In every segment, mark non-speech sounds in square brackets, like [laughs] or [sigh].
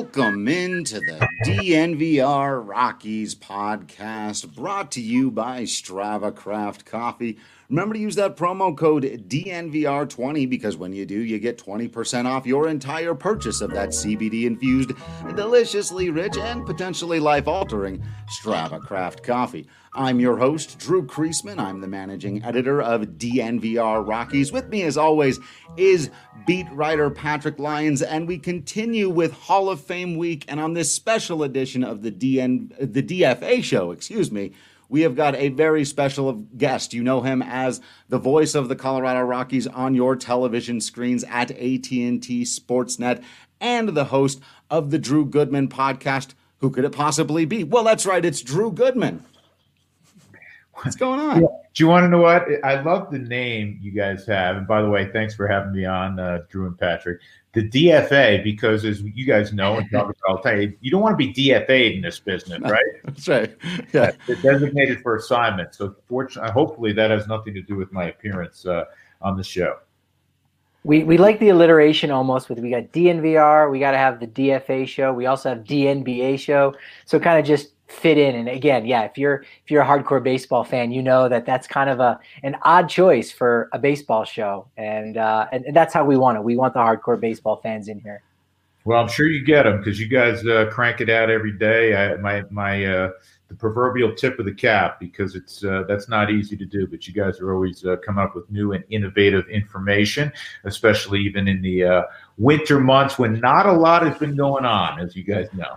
Welcome into the DNVR Rockies podcast brought to you by Strava Craft Coffee. Remember to use that promo code DNVR20 because when you do, you get 20% off your entire purchase of that CBD infused, deliciously rich, and potentially life altering Strava Craft coffee. I'm your host, Drew Creasman. I'm the managing editor of DNVR Rockies. With me, as always, is beat writer Patrick Lyons, and we continue with Hall of Fame week. And on this special edition of the DN, the DFA show, excuse me, we have got a very special guest. You know him as the voice of the Colorado Rockies on your television screens at AT&T Sportsnet and the host of the Drew Goodman podcast. Who could it possibly be? Well, that's right, it's Drew Goodman. What's going on? Yeah. Do you want to know what? I love the name you guys have. And by the way, thanks for having me on, uh, Drew and Patrick the DFA because, as you guys know, and I'll tell you, you don't want to be DFA'd in this business, [laughs] right? That's right. Yeah, it's designated for assignment. So, fortunately, hopefully, that has nothing to do with my appearance uh, on the show. We we like the alliteration almost with we got DNVR, we got to have the DFA show, we also have DNBA show. So kind of just fit in. And again, yeah, if you're if you're a hardcore baseball fan, you know that that's kind of a an odd choice for a baseball show, and uh, and, and that's how we want it. We want the hardcore baseball fans in here. Well, I'm sure you get them because you guys uh, crank it out every day. I, my my uh, the proverbial tip of the cap because it's uh, that's not easy to do. But you guys are always uh, coming up with new and innovative information, especially even in the uh, winter months when not a lot has been going on, as you guys know.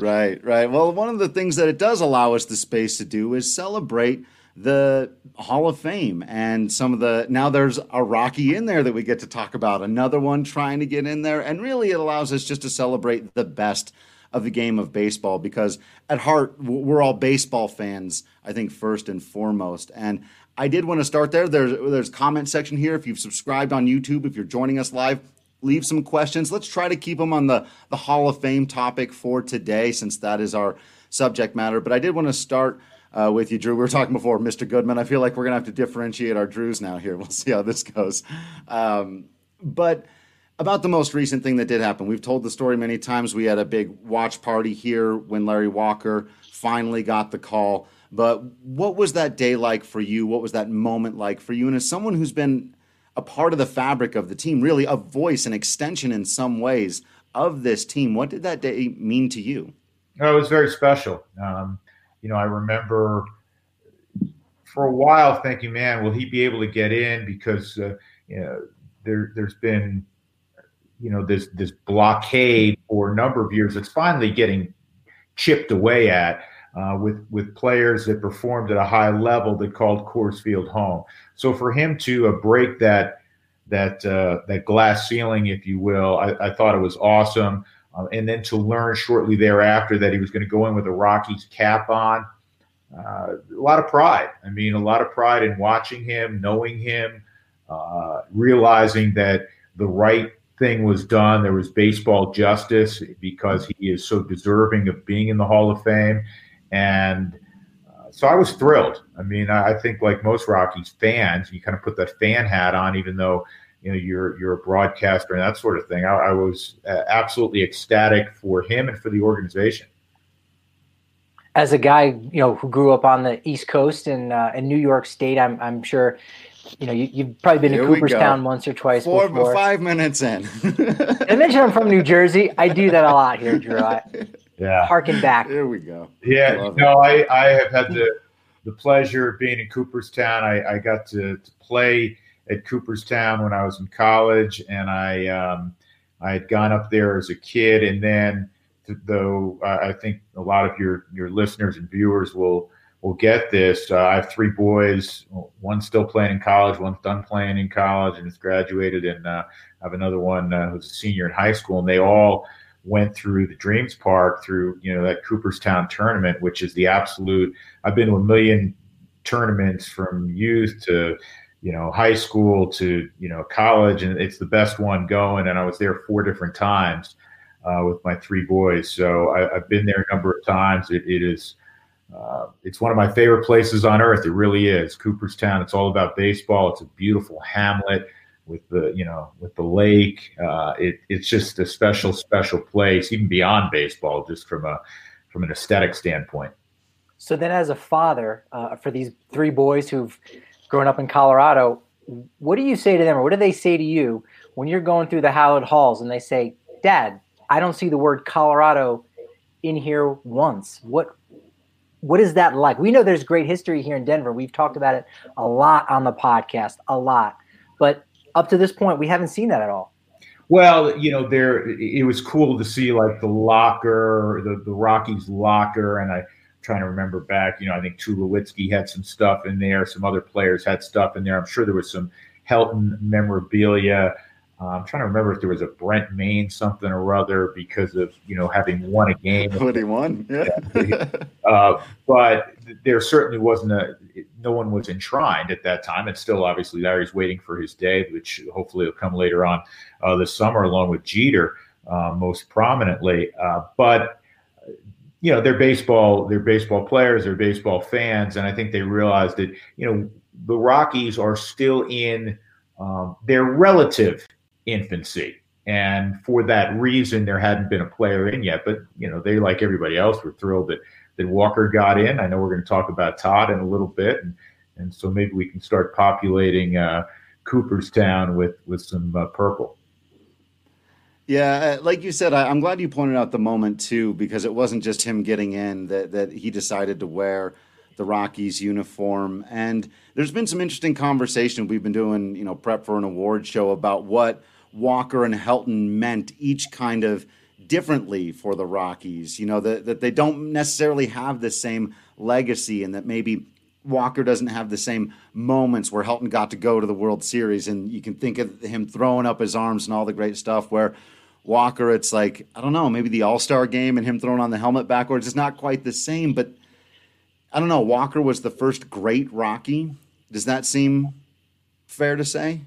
Right, right. Well, one of the things that it does allow us the space to do is celebrate the Hall of Fame and some of the now there's a Rocky in there that we get to talk about, another one trying to get in there, and really it allows us just to celebrate the best of the game of baseball because at heart we're all baseball fans, I think first and foremost. And I did want to start there. There's there's comment section here. If you've subscribed on YouTube, if you're joining us live, leave some questions. Let's try to keep them on the, the Hall of Fame topic for today, since that is our subject matter. But I did want to start uh, with you, Drew. We were talking before, Mr. Goodman. I feel like we're going to have to differentiate our Drews now here. [laughs] We'll see how this goes. Um, but about the most recent thing that did happen, we've told the story many times. We had a big watch party here when Larry Walker finally got the call. But what was that day like for you? What was that moment like for you? And as someone who's been a part of the fabric of the team, really a voice, an extension in some ways of this team. What did that day mean to you? Oh, it was very special. Um, you know, I remember for a while thinking, man, will he be able to get in? Because uh, you know, there, there's been, you know, this this blockade for a number of years. It's finally getting chipped away at uh, with with players that performed at a high level that called Coors Field home. So for him to uh, break that that uh, that glass ceiling, if you will, I, I thought it was awesome. Uh, and then to learn shortly thereafter that he was going to go in with a Rockies cap on, uh, a lot of pride. I mean, a lot of pride in watching him, knowing him, uh, realizing that the right thing was done. There was baseball justice because he is so deserving of being in the Hall of Fame. And so I was thrilled. I mean, I, I think like most Rockies fans, you kind of put that fan hat on, even though you know you're you're a broadcaster and that sort of thing. I, I was uh, absolutely ecstatic for him and for the organization. As a guy, you know, who grew up on the East Coast and uh, in New York State, I'm I'm sure you know, you, have probably been Here to Cooperstown once or twice Four, before. Five minutes in. [laughs] I mentioned I'm from New Jersey. I do that a lot here, Drew. I, yeah. Harken back. There we go. Yeah. No, I, I have had the, the pleasure of being in Cooperstown. I, I got to, to play at Cooperstown when I was in college, and I um, I had gone up there as a kid, and then though I think a lot of your your listeners and viewers will will get this. Uh, I have three boys. One's still playing in college. One's done playing in college and has graduated, and uh, I have another one uh, who's a senior in high school. And they all went through the Dreams Park through you know that Cooperstown tournament, which is the absolute. I've been to a million tournaments from youth to you know high school to you know college, and it's the best one going. And I was there four different times uh, with my three boys, so I, have been there a number of times. it, it is. Uh, it's one of my favorite places on earth. It really is. Cooperstown. It's all about baseball. It's a beautiful hamlet with the you know with the lake. Uh, it, it's just a special special place, even beyond baseball, just from a from an aesthetic standpoint. So then, as a father uh, for these three boys who've grown up in Colorado, what do you say to them, or what do they say to you when you're going through the hallowed halls and they say, "Dad, I don't see the word Colorado in here once." What what is that like? We know there's great history here in Denver. We've talked about it a lot on the podcast, a lot. But up to this point, we haven't seen that at all. Well, you know, there it was cool to see like the locker, the, the Rockies locker, and I am trying to remember back, you know, I think Tulowitzki had some stuff in there, some other players had stuff in there. I'm sure there was some Helton memorabilia. Uh, I'm trying to remember if there was a Brent Mayne something or other because of you know having won a game. [laughs] What he won, yeah. uh, but there certainly wasn't a. No one was enshrined at that time. It's still obviously Larry's waiting for his day, which hopefully will come later on uh, this summer, along with Jeter uh, most prominently. Uh, but you know they're baseball. They're baseball players. They're baseball fans, and I think they realized that you know the Rockies are still in um, their relative infancy. And for that reason, there hadn't been a player in yet. But, you know, they, like everybody else, were thrilled that, that Walker got in. I know we're going to talk about Todd in a little bit. And, and so maybe we can start populating uh, Cooperstown with, with some uh, purple. Yeah, uh, like you said, I, am glad you pointed out the moment too, because it wasn't just him getting in that that he decided to wear the Rockies uniform. And there's been some interesting conversation. We've been doing, you know, prep for an award show about what Walker and Helton meant each kind of differently for the Rockies. You know, that, that they don't necessarily have the same legacy and that maybe Walker doesn't have the same moments where Helton got to go to the World Series. And you can think of him throwing up his arms and all the great stuff where Walker, it's like, I don't know, maybe the All Star game and him throwing on the helmet backwards is not quite the same. But I don't know, Walker was the first great Rocky. Does that seem fair to say?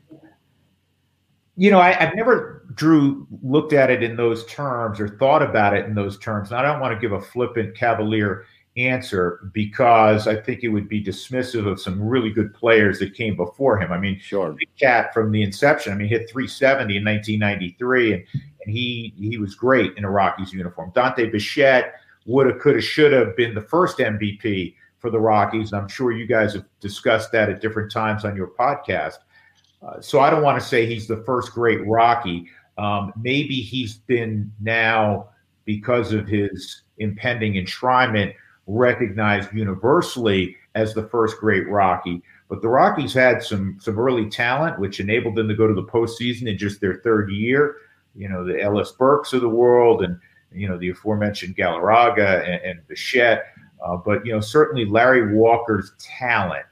You know, I, have never Drew looked at it in those terms or thought about it in those terms. And I don't want to give a flippant cavalier answer because I think it would be dismissive of some really good players that came before him. I mean, sure, Cat from the inception. I mean, hit 370 in 1993, and and he he was great in a Rockies uniform. Dante Bichette would have, could have, should have been the first MVP for the Rockies. And I'm sure you guys have discussed that at different times on your podcast. Uh, so I don't want to say he's the first great Rocky. Um, maybe he's been now, because of his impending enshrinement, recognized universally as the first great Rocky. But the Rockies had some some early talent, which enabled them to go to the postseason in just their third year. You know, the Ellis Burks of the world, and you know the aforementioned Galarraga and, and Bichette. Uh, but you know, certainly Larry Walker's talent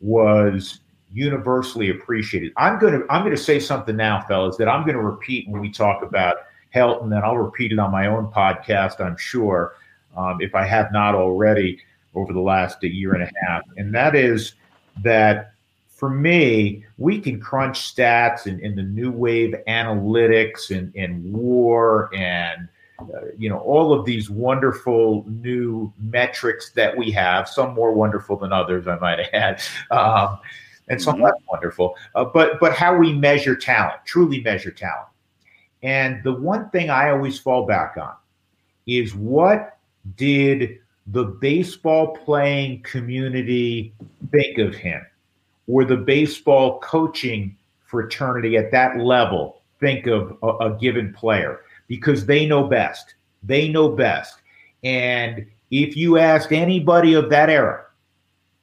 was universally appreciated. I'm going to I'm to say something now, fellas, that I'm going to repeat when we talk about Helton, and I'll repeat it on my own podcast. I'm sure um, if I have not already over the last year and a half, and that is that for me, we can crunch stats in, in the new wave analytics and, and WAR and uh, you know all of these wonderful new metrics that we have. Some more wonderful than others, I might add. [laughs] Um, and so mm-hmm. that's wonderful. Uh, but but how we measure talent, truly measure talent. And the one thing I always fall back on is what did the baseball playing community think of him, or the baseball coaching fraternity at that level think of a, a given player because they know best. They know best. And if you ask anybody of that era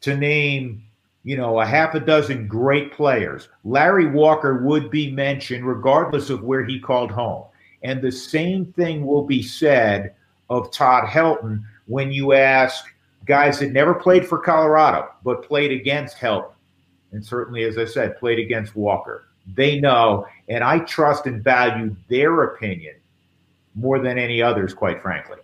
to name you know, a half a dozen great players. Larry Walker would be mentioned regardless of where he called home. And the same thing will be said of Todd Helton when you ask guys that never played for Colorado, but played against Helton. And certainly, as I said, played against Walker. They know, and I trust and value their opinion more than any others, quite frankly.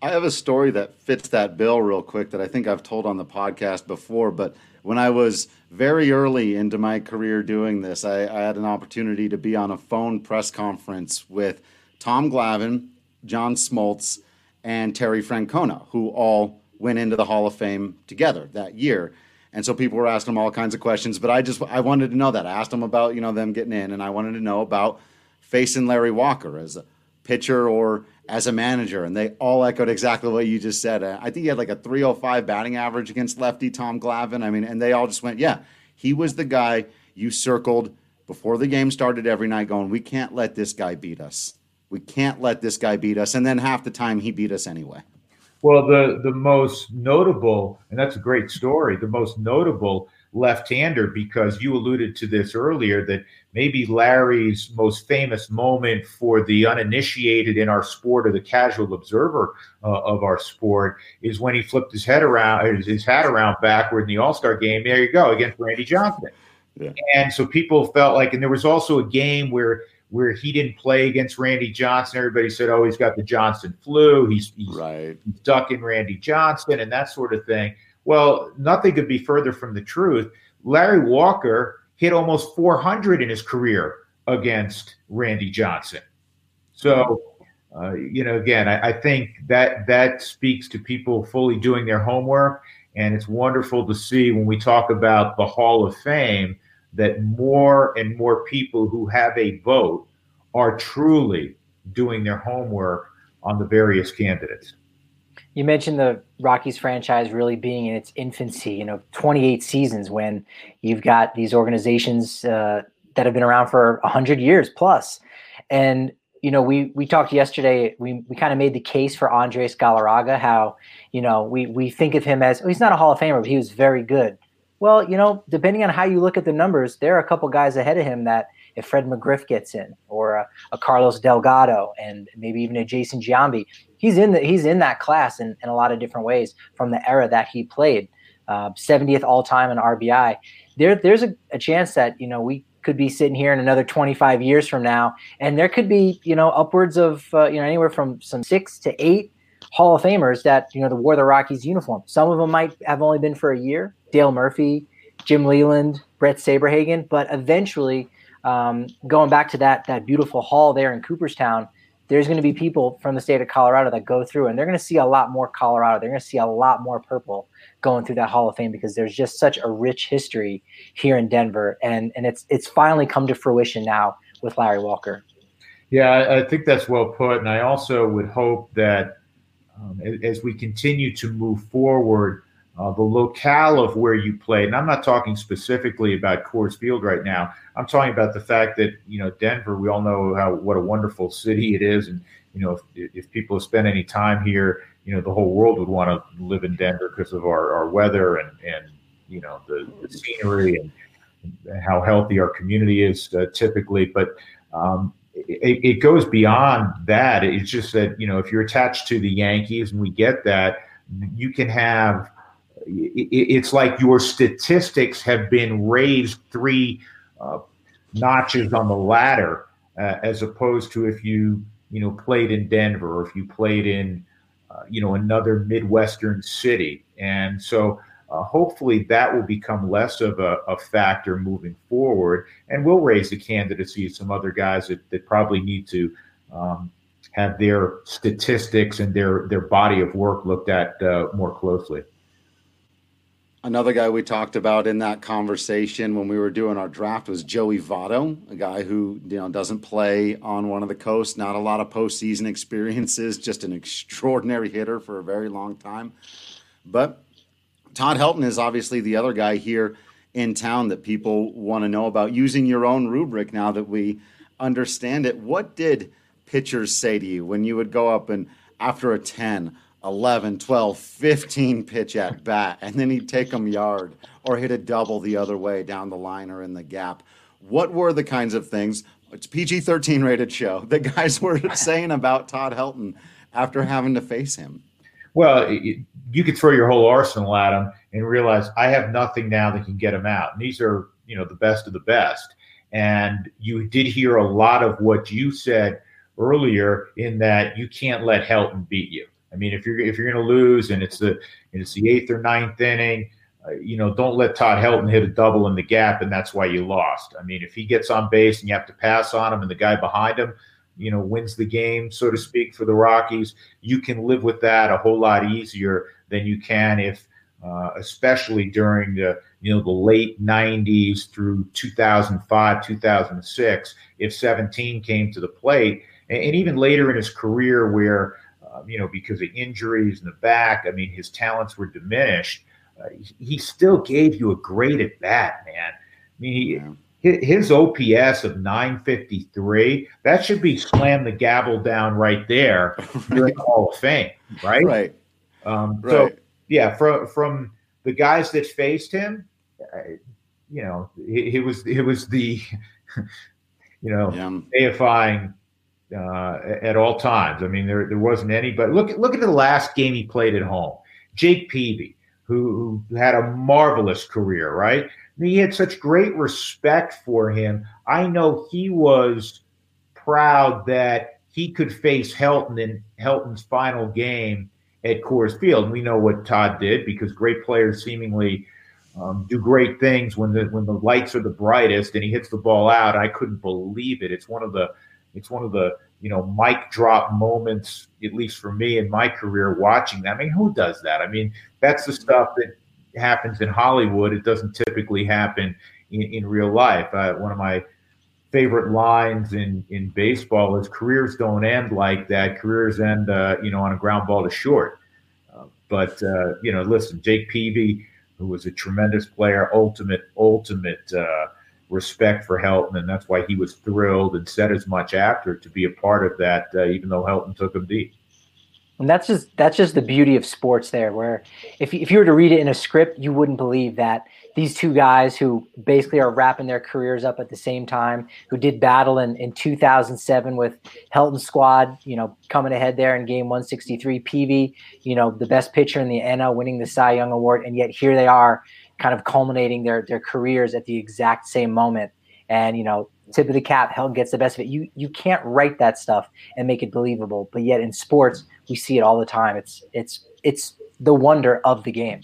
I have a story that fits that bill real quick that I think I've told on the podcast before, but when I was very early into my career doing this, I, I, had an opportunity to be on a phone press conference with Tom Glavine, John Smoltz, and Terry Francona, who all went into the Hall of Fame together that year. And so people were asking him all kinds of questions, but I just I wanted to know that. I asked him about you know them getting in, and I wanted to know about facing Larry Walker as a pitcher or as a manager, and they all echoed exactly what you just said. I think he had like a 305 batting average against lefty Tom Glavine. I mean, and they all just went, yeah, he was the guy you circled before the game started every night, going, we can't let this guy beat us. We can't let this guy beat us. And then half the time he beat us anyway. Well, the the most notable, and that's a great story. The most notable left-hander, because you alluded to this earlier, that maybe Larry's most famous moment for the uninitiated in our sport or the casual observer uh, of our sport is when he flipped his head around, his hat around backward in the All Star game. There you go against Randy Johnson. Yeah. And so people felt like, and there was also a game where where he didn't play against Randy Johnson. Everybody said, "Oh, he's got the Johnson flu. He's, he's right. He's ducking Randy Johnson and that sort of thing." Well, nothing could be further from the truth. Larry Walker hit almost 400 in his career against Randy Johnson. So, uh, you know, again, I, I think that that speaks to people fully doing their homework, and it's wonderful to see when we talk about the Hall of Fame that more and more people who have a vote are truly doing their homework on the various candidates. You mentioned the Rockies franchise really being in its infancy, you know, 28 seasons when you've got these organizations uh, that have been around for 100 years plus. And, you know, we we talked yesterday, we, we kind of made the case for Andres Galarraga, how, you know, we, we think of him as, he's not a Hall of Famer, but he was very good. Well, you know, depending on how you look at the numbers, there are a couple guys ahead of him that if Fred McGriff gets in, or a, a Carlos Delgado, and maybe even a Jason Giambi, he's in the, he's in that class in, in a lot of different ways from the era that he played. Uh, 70th all time in RBI. There, there's a, a chance that you know we could be sitting here in another 25 years from now, and there could be you know upwards of uh, you know anywhere from some six to eight Hall of Famers that you know the wore the Rockies uniform. Some of them might have only been for a year. Dale Murphy, Jim Leyland, Bret Saberhagen, but eventually, um, going back to that that beautiful hall there in Cooperstown, there's going to be people from the state of Colorado that go through, and they're going to see a lot more Colorado. They're going to see a lot more purple going through that Hall of Fame because there's just such a rich history here in Denver, and and it's it's finally come to fruition now with Larry Walker. Yeah, I think that's well put, and I also would hope that um, as we continue to move forward, uh, the locale of where you played, and I'm not talking specifically about Coors Field right now. I'm talking about the fact that you know Denver. We all know how what a wonderful city it is, and you know if, if people spent any time here, you know the whole world would want to live in Denver because of our, our weather and and you know the, the scenery and how healthy our community is uh, typically. But um, it, it goes beyond that. It's just that you know if you're attached to the Yankees, and we get that, you can have it's like your statistics have been raised three uh, notches on the ladder, uh, as opposed to if you you know played in Denver or if you played in uh, you know another midwestern city, and so. Uh, hopefully, that will become less of a, a, factor moving forward, and we'll raise the candidacy of some other guys that, that probably need to um, have their statistics and their their body of work looked at uh, more closely. Another guy we talked about in that conversation when we were doing our draft was Joey Votto, a guy who you know doesn't play on one of the coasts, not a lot of postseason [laughs] experiences, just an extraordinary hitter for a very long time. But Todd Helton is obviously the other guy here in town that people want to know about. Using your own rubric now that we understand it, what did pitchers say to you when you would go up and after a 10 11, 12, 15 pitch at bat, and then he'd take them yard or hit a double the other way down the line or in the gap. What were the kinds of things? It's PG 13 rated show [laughs] that guys were saying about Todd Helton after having to face him. Well, you could throw your whole arsenal at him and realize I have nothing now that can get him out. And these are, you know, the best of the best. And you did hear a lot of what you said earlier in that you can't let Helton beat you. I mean, if you're if you're going to lose and it's the and it's the eighth or ninth inning, uh, you know, don't let Todd Helton hit a double in the gap, and that's why you lost. I mean, if he gets on base and you have to pass on him, and the guy behind him, you know, wins the game, so to speak, for the Rockies, you can live with that a whole lot easier than you can if uh, especially during the you know the late 90s through 2005 2006 if 17 came to the plate and, and even later in his career where you know because of injuries in the back i mean his talents were diminished uh, he, he, still gave you a great at bat man i mean he, his OPS of 953, that should be slam the gavel down right there [laughs] right. the Hall of Fame, right? Right. Um, right. So, yeah, from from the guys that faced him, uh, you know, it, was it was the, [laughs] you know, yeah. deifying uh, at all times. I mean, there there wasn't any. But look look at the last game he played at home. Jake Peavy, who, who had a marvelous career, right? he had such great respect for him. I know he was proud that he could face Helton in Helton's final game at Coors Field. We know what Todd did because great players seemingly um, do great things when the when the lights are the brightest and he hits the ball out. I couldn't believe it. It's one of the it's one of the you know mic drop moments, at least for me in my career watching that. I mean, who does that? I mean, that's the stuff that happens in Hollywood. It doesn't typically happen in, in real life. Uh, one of my favorite lines in, in baseball is careers don't end like that. Careers end, uh, you know, on a ground ball to short. Uh, but, uh, you know, listen, Jake Peavy, who was a tremendous player, ultimate, ultimate uh, respect for Helton. And that's why he was thrilled and said as much after to be a part of that, uh, even though Helton took him deep. And that's just that's just the beauty of sports there, where if if you were to read it in a script, you wouldn't believe that these two guys who basically are wrapping their careers up at the same time, who did battle in, in 2007 with Helton squad, you know, coming ahead there in game 163, Peavy, you know, the best pitcher in the NL, winning the Cy Young Award, and yet here they are, kind of culminating their their careers at the exact same moment. And you know, tip of the cap, Helton gets the best of it. You you can't write that stuff and make it believable, but yet in sports we see it all the time. It's it's it's the wonder of the game.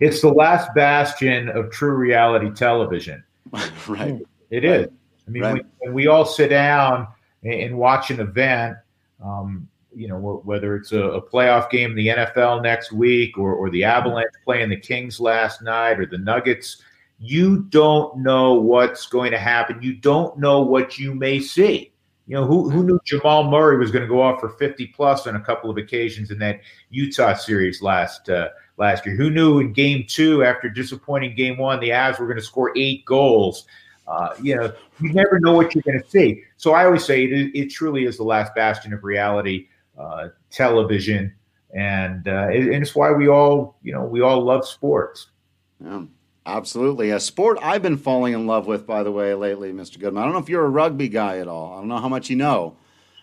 It's the last bastion of true reality television. [laughs] right. It is. I mean, right. when, we all sit down and watch an event, um, you know, whether it's a, a, playoff game in the NFL next week or, or the Avalanche playing the Kings last night or the Nuggets, you don't know what's going to happen. You don't know what you may see. You know, who, who knew Jamal Murray was going to go off for 50 plus on a couple of occasions in that Utah series last uh, last year? Who knew in game two, after disappointing game one, the Avs were going to score eight goals? Uh, you know, you never know what you're going to see. So I always say it, it truly is the last bastion of reality uh, television. And, uh, and it's why we all, you know, we all love sports. Yeah. Absolutely. A sport I've been falling in love with, by the way, lately, Mr. Goodman. I don't know if you're a rugby guy at all. I don't know how much you know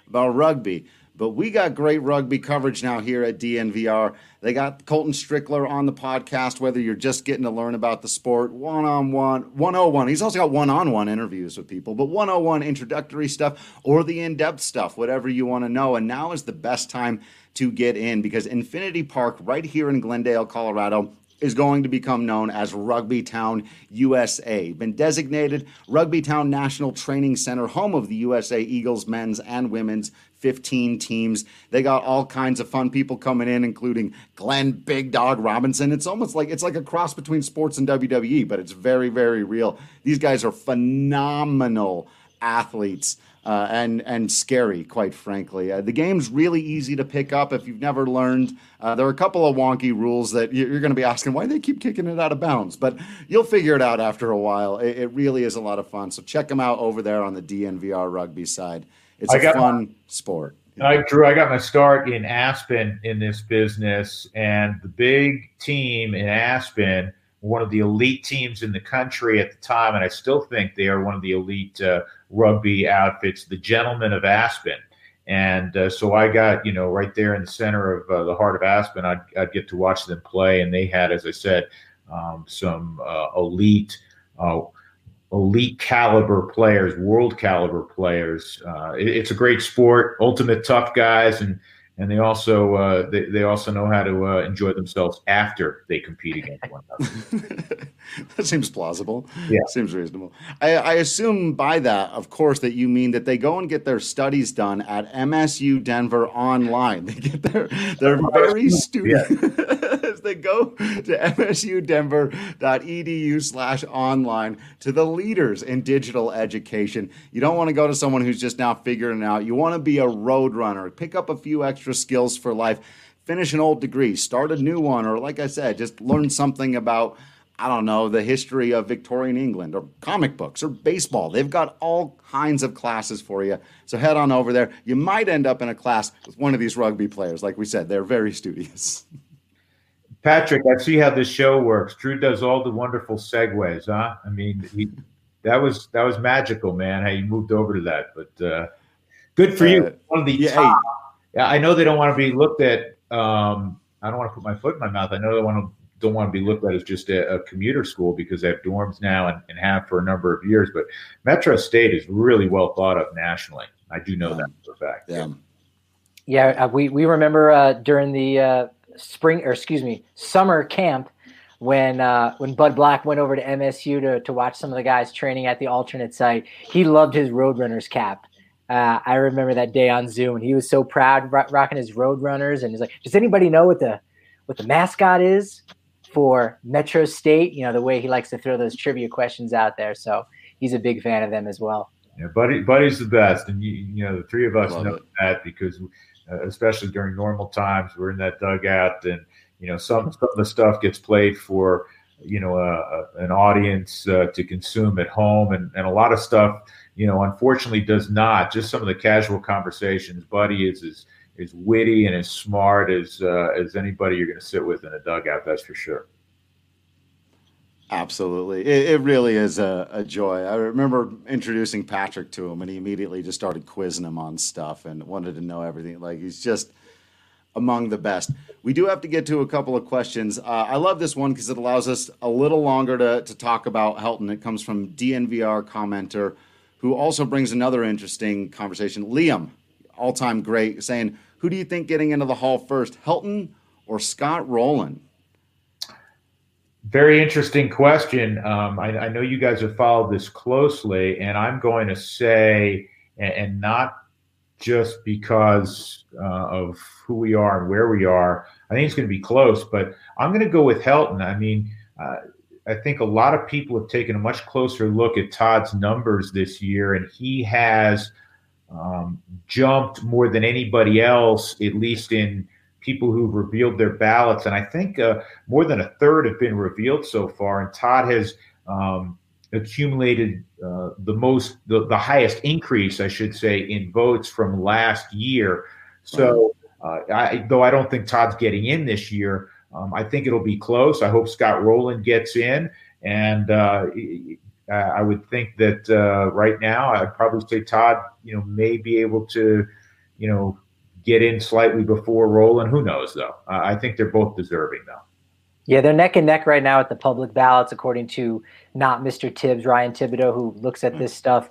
about rugby, but we got great rugby coverage now here at DNVR. They got Colton Strickler on the podcast, whether you're just getting to learn about the sport, one on one, 101. He's also got one on one interviews with people, but 101 introductory stuff or the in depth stuff, whatever you want to know. And now is the best time to get in because Infinity Park, right here in Glendale, Colorado, is going to become known as Rugby Town USA. Been designated Rugby Town National Training Center, home of the USA Eagles men's and women's 15 teams. They got all kinds of fun people coming in, including Glenn Big Dog Robinson. It's almost like it's like a cross between sports and WWE, but it's very, very real. These guys are phenomenal athletes uh, and and scary, quite frankly. Uh, the game's really easy to pick up if you've never learned. Uh, there are a couple of wonky rules that you're going to be asking why they keep kicking it out of bounds, but you'll figure it out after a while. It, it really is a lot of fun. So check them out over there on the DNVR rugby side. It's I a fun my, sport. I Drew, I got my start in Aspen in this business, and the big team in Aspen one of the elite teams in the country at the time, and I still think they are one of the elite uh, rugby outfits, the Gentlemen of Aspen. And uh, so I got, you know, right there in the center of uh, the heart of Aspen, I'd, I'd, get to watch them play. And they had, as I said, um, some uh, elite, uh, elite caliber players, world caliber players. Uh, it, it's a great sport, ultimate tough guys. And and they also uh, they, they also know how to uh, enjoy themselves after they compete against one another. [laughs] that seems plausible. Yeah, seems reasonable. I, I, assume by that, of course, that you mean that they go and get their studies done at MSU Denver online. They get their their [laughs] very student. Yeah. [laughs] then go to msudenver.edu slash online to the leaders in digital education. You don't want to go to someone who's just now figuring it out. You want to be a road runner. Pick up a few extra skills for life. Finish an old degree, start a new one, or like I said, just learn something about I don't know, the history of Victorian England or comic books or baseball. They've got all kinds of classes for you. So head on over there. You might end up in a class with one of these rugby players. Like we said, they're very studious. [laughs] Patrick, I see how this show works. Drew does all the wonderful segues, huh? I mean, he, that was that was magical, man. How you moved over to that, but uh, good for uh, you. One of the yeah, top, hey. I know they don't want to be looked at. Um, I don't want to put my foot in my mouth. I know they want to don't want to be looked at as just a, a commuter school because they have dorms now and, and, have for a number of years. But Metro State is really well thought of nationally. I do know yeah. that for a fact. Yeah. Yeah, uh, we, we remember uh, during the uh, spring, or excuse me, summer camp when uh, when Bud Black went over to MSU to, to watch some of the guys training at the alternate site. He loved his Roadrunners cap. Uh, I remember that day on Zoom, and he was so proud rocking his Roadrunners, and he's like, "Does anybody know what the what the mascot is?" for Metro State. You know, the way he likes to throw those trivia questions out there. So he's a big fan of them as well. Yeah, Buddy, Buddy's the best, and you, you know the three of us know it. that because, especially during normal times, we're in that dugout, and you know some some of the stuff gets played for you know uh, an audience uh, to consume at home, and and a lot of stuff you know unfortunately does not. Just some of the casual conversations. Buddy is is as witty and as smart as uh, as anybody you're going to sit with in a dugout. That's for sure. Absolutely, it, it really is a, a, joy. I remember introducing Patrick to him, and he immediately just started quizzing him on stuff and wanted to know everything. Like he's just among the best. We do have to get to a couple of questions. Uh, I love this one because it allows us a little longer to, to talk about Helton. It comes from DNVR commenter, who also brings another interesting conversation. Liam, all time great, saying, Who do you think getting into the Hall first, Helton or Scott Rolen? Very interesting question. Um, I, I, know you guys have followed this closely, and I'm going to say, and, and not just because uh, of who we are and where we are, I think it's going to be close, but I'm going to go with Helton. I mean, uh, I think a lot of people have taken a much closer look at Todd's numbers this year, and he has um, jumped more than anybody else, at least in people who've revealed their ballots. And I think uh, more than a third have been revealed so far. And Todd has um, accumulated uh, the most, the, the highest increase, I should say, in votes from last year. So, uh, I, though I don't think Todd's getting in this year, um, I think it'll be close. I hope Scott Rolen gets in. And uh, uh, I would think that uh, right now, I'd probably say Todd, you know, may be able to, you know, get in slightly before Rolen. Who knows, though? Uh, I think they're both deserving, though. Yeah, they're neck and neck right now at the public ballots, according to not Mr. Tibbs, Ryan Thibodaux, who looks at this stuff.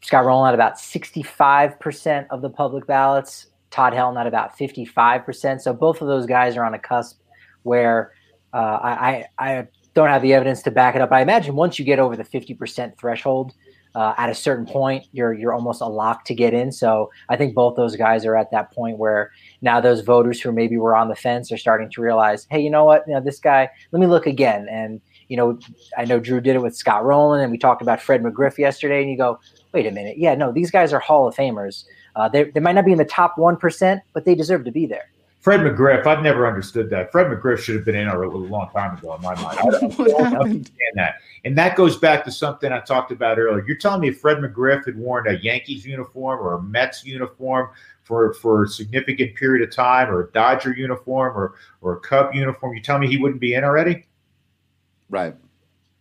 Scott Rolen at about 65% of the public ballots, Todd Helton at about 55%. So both of those guys are on a cusp where uh, I, I, don't have the evidence to back it up. I imagine once you get over the 50% threshold, uh, at a certain point, you're you're almost a lock to get in. So I think both those guys are at that point where now those voters who maybe were on the fence are starting to realize, hey, you know what? You know, this guy. Let me look again. And you know, I know Drew did it with Scott Rolen, and we talked about Fred McGriff yesterday. And you go, wait a minute, yeah, no, these guys are Hall of Famers. Uh, they they might not be in the top one percent, but they deserve to be there. Fred McGriff, I've never understood that. Fred McGriff should have been in a long time ago in my mind. I don't, [laughs] I don't understand that. And that goes back to something I talked about earlier. You're telling me if Fred McGriff had worn a Yankees uniform or a Mets uniform for, for a significant period of time or a Dodger uniform or, or a Cub uniform, you tell me he wouldn't be in already? Right.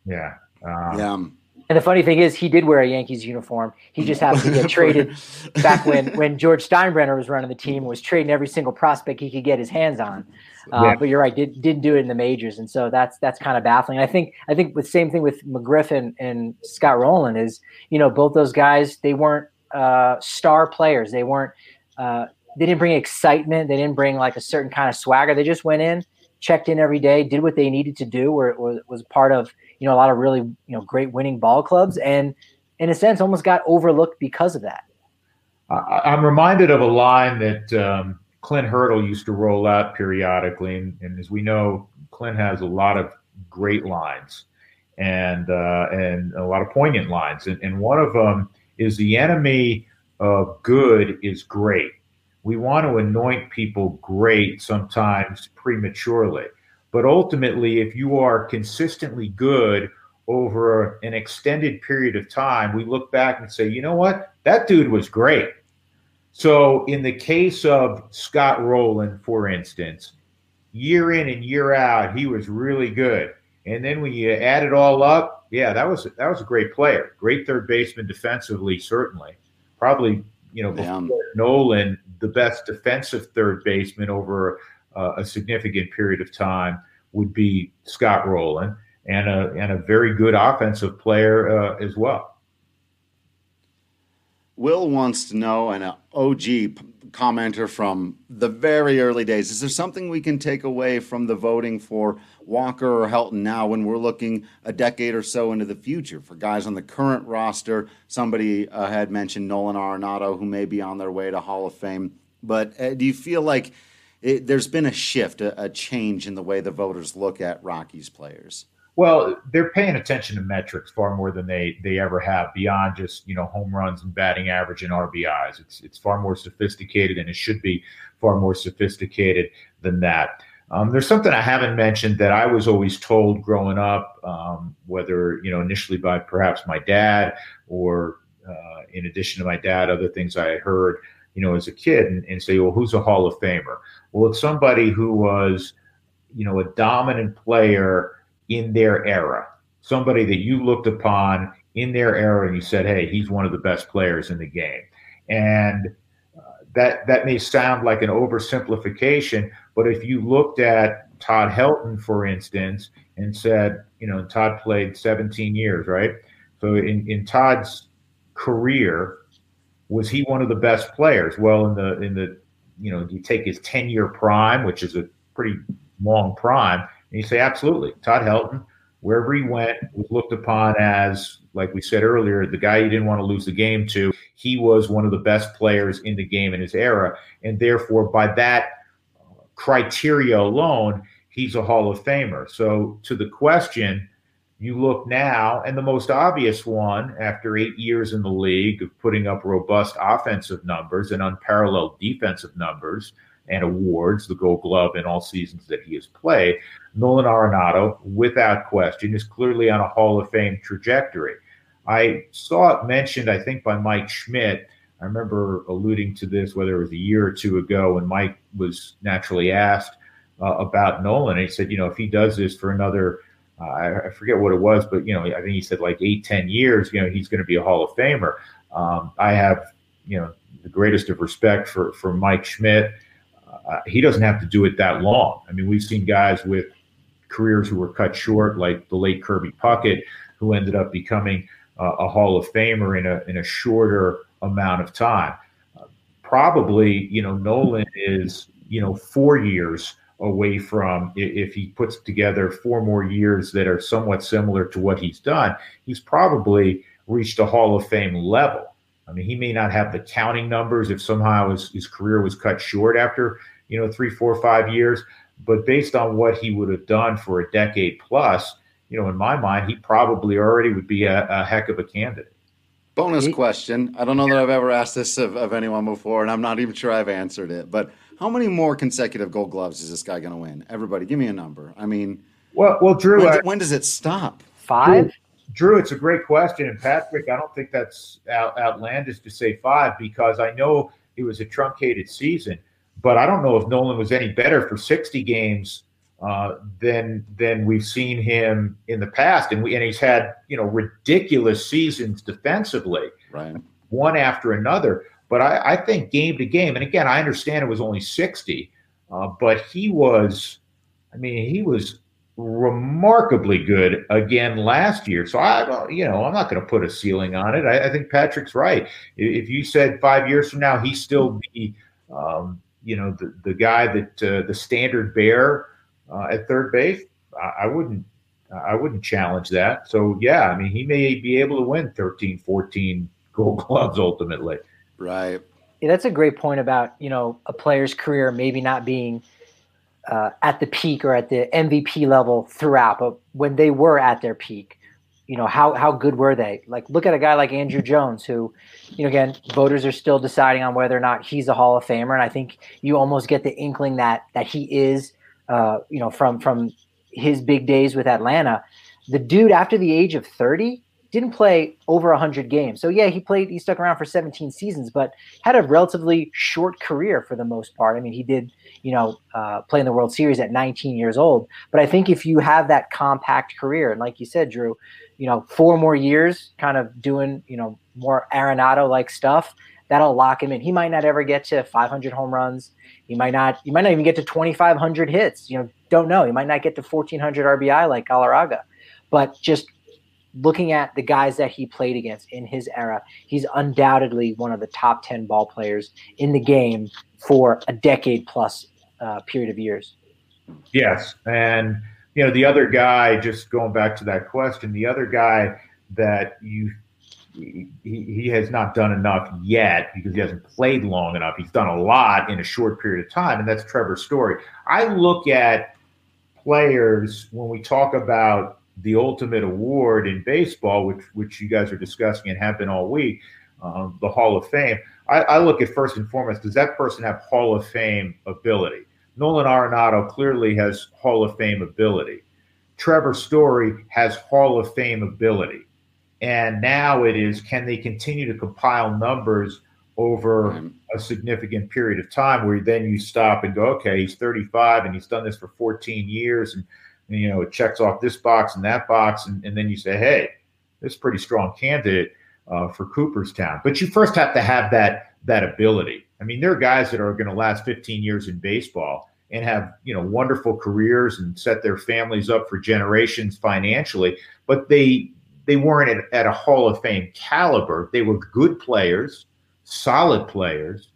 Yeah. Um, yeah. And the funny thing is, he did wear a Yankees uniform. He just happened to get [laughs] traded back when [laughs] when George Steinbrenner was running the team. and Was trading every single prospect he could get his hands on. Uh, yeah. But you're right, did didn't do it in the majors, and so that's that's kind of baffling. I think I think the same thing with McGriff and, and Scott Rolen is you know both those guys they weren't uh, star players. They weren't uh, they didn't bring excitement. They didn't bring like a certain kind of swagger. They just went in, checked in every day, did what they needed to do, where it was, was part of you know a lot of really you know great winning ball clubs, and in a sense almost got overlooked because of that. I'm reminded of a line that um, Clint Hurdle used to roll out periodically, and, and, as we know, Clint has a lot of great lines and uh, and a lot of poignant lines, and, and one of them is the enemy of good is great. We want to anoint people great sometimes prematurely, but ultimately, if you are consistently good over an extended period of time, we look back and say, you know what, that dude was great so, in the case of Scott Rolen, for instance, year in and year out, he was really good. And then when you add it all up, yeah, that was that was a great player, great third baseman defensively, certainly. Probably, you know, before Nolan, the best defensive third baseman over uh, a significant period of time would be Scott Rolen, and a and a very good offensive player uh, as well. Will wants to know, and an OG commenter from the very early days, is there something we can take away from the voting for Walker or Helton now when we're looking a decade or so into the future for guys on the current roster? Somebody uh, had mentioned Nolan Arenado, who may be on their way to Hall of Fame. But uh, do you feel like it, there's been a shift, a, a change in the way the voters look at Rockies players? Well, they're paying attention to metrics far more than they they ever have beyond just you know home runs and batting average and RBIs. It's it's far more sophisticated, and it should be far more sophisticated than that. Um, there's something I haven't mentioned that I was always told growing up, um, whether you know initially by perhaps my dad or uh, in addition to my dad, other things I heard you know as a kid, and, and say, well, who's a Hall of Famer? Well, it's somebody who was you know a dominant player in their era, somebody that you looked upon in their era and you said, hey, he's one of the best players in the game. And uh, that that may sound like an oversimplification, but if you looked at Todd Helton, for instance, and said, you know, Todd played 17 years, right? So in, in Todd's career, was he one of the best players? Well, in the in the you know, you take his 10 year prime, which is a pretty long prime, and you say, absolutely. Todd Helton, wherever he went, was looked upon as, like we said earlier, the guy you didn't want to lose the game to. He was one of the best players in the game in his era. And therefore, by that criteria alone, he's a Hall of Famer. So, to the question, you look now, and the most obvious one after eight years in the league of putting up robust offensive numbers and unparalleled defensive numbers and awards, the Gold Glove in all seasons that he has played, Nolan Arenado, without question, is clearly on a Hall of Fame trajectory. I saw it mentioned, I think, by Mike Schmidt. I remember alluding to this, whether it was a year or two ago, when Mike was naturally asked uh, about Nolan. And he said, you know, if he does this for another, uh, I forget what it was, but, you know, I think he said like eight, ten years, you know, he's going to be a Hall of Famer. Um, I have, you know, the greatest of respect for, for Mike Schmidt. Uh, he doesn't have to do it that long. I mean, we've seen guys with careers who were cut short, like the late Kirby Puckett, who ended up becoming uh, a Hall of Famer in a in a shorter amount of time. Uh, probably, you know, Nolan is you know four years away from if he puts together four more years that are somewhat similar to what he's done, he's probably reached a Hall of Fame level. I mean, he may not have the counting numbers if somehow his, his career was cut short after, you know, three, four, five years. But based on what he would have done for a decade plus, you know, in my mind, he probably already would be a, a heck of a candidate. Bonus question. I don't know that I've ever asked this of, of anyone before, and I'm not even sure I've answered it. But how many more consecutive gold gloves is this guy going to win? Everybody, give me a number. I mean, well, well, Drew, when, I, when does it stop? Five? Drew, it's a great question. And Patrick, I don't think that's out, outlandish to say five because I know it was a truncated season, but I don't know if Nolan was any better for 60 games uh, than than we've seen him in the past. And we and he's had you know ridiculous seasons defensively, right, one after another. But I, I think game to game, and again, I understand it was only 60, uh, but he was, I mean, he was remarkably good again last year. So I, you know, I'm not going to put a ceiling on it. I, I, think Patrick's right. If you said five years from now he's still the, um, you know, the the guy that uh, the standard bear uh, at third base, I, I, wouldn't. I wouldn't challenge that. So yeah, I mean, he may be able to win 13, 14 Gold [laughs] Gloves ultimately. Right. Yeah, that's a great point about you know a player's career maybe not being uh, at the peak or at the MVP level throughout, but when they were at their peak, you know how how good were they? Like look at a guy like Andruw Jones, who, you know, again, voters are still deciding on whether or not he's a Hall of Famer, and I think you almost get the inkling that that he is, uh, you know, from from his big days with Atlanta. The dude after the age of thirty didn't play over 100 games. So yeah, he played he stuck around for 17 seasons, but had a relatively short career for the most part. I mean, he did, you know, uh, play in the World Series at 19 years old. But I think if you have that compact career, and like you said, Drew, you know, four more years kind of doing, you know, more Arenado like stuff, that'll lock him in. He might not ever get to 500 home runs. He might not. He might not even get to 2,500 hits. You know, don't know. He might not get to 1,400 RBI like Galarraga. But just looking at the guys that he played against in his era, he's undoubtedly one of the top 10 ball players in the game for a decade plus uh, period of years. Yes. And, you know, the other guy, just going back to that question, the other guy that you he, he has not done enough yet because he hasn't played long enough. He's done a lot in a short period of time, and that's Trevor Story. I look at players when we talk about the ultimate award in baseball, which which you guys are discussing and have been all week, um, the Hall of Fame. I, I, look at first and foremost, does that person have Hall of Fame ability? Nolan Arenado clearly has Hall of Fame ability. Trevor Story has Hall of Fame ability. And now it is can they continue to compile numbers over a significant period of time where then you stop and go, okay, he's 35 and he's done this for 14 years and you know, it checks off this box and that box, and, and then you say, hey, this is pretty strong candidate uh, for Cooperstown. But you first have to have that that ability. I mean, there are guys that are going to last 15 years in baseball and have you know wonderful careers and set their families up for generations financially, but they they weren't at, at a Hall of Fame caliber. They were good players, solid players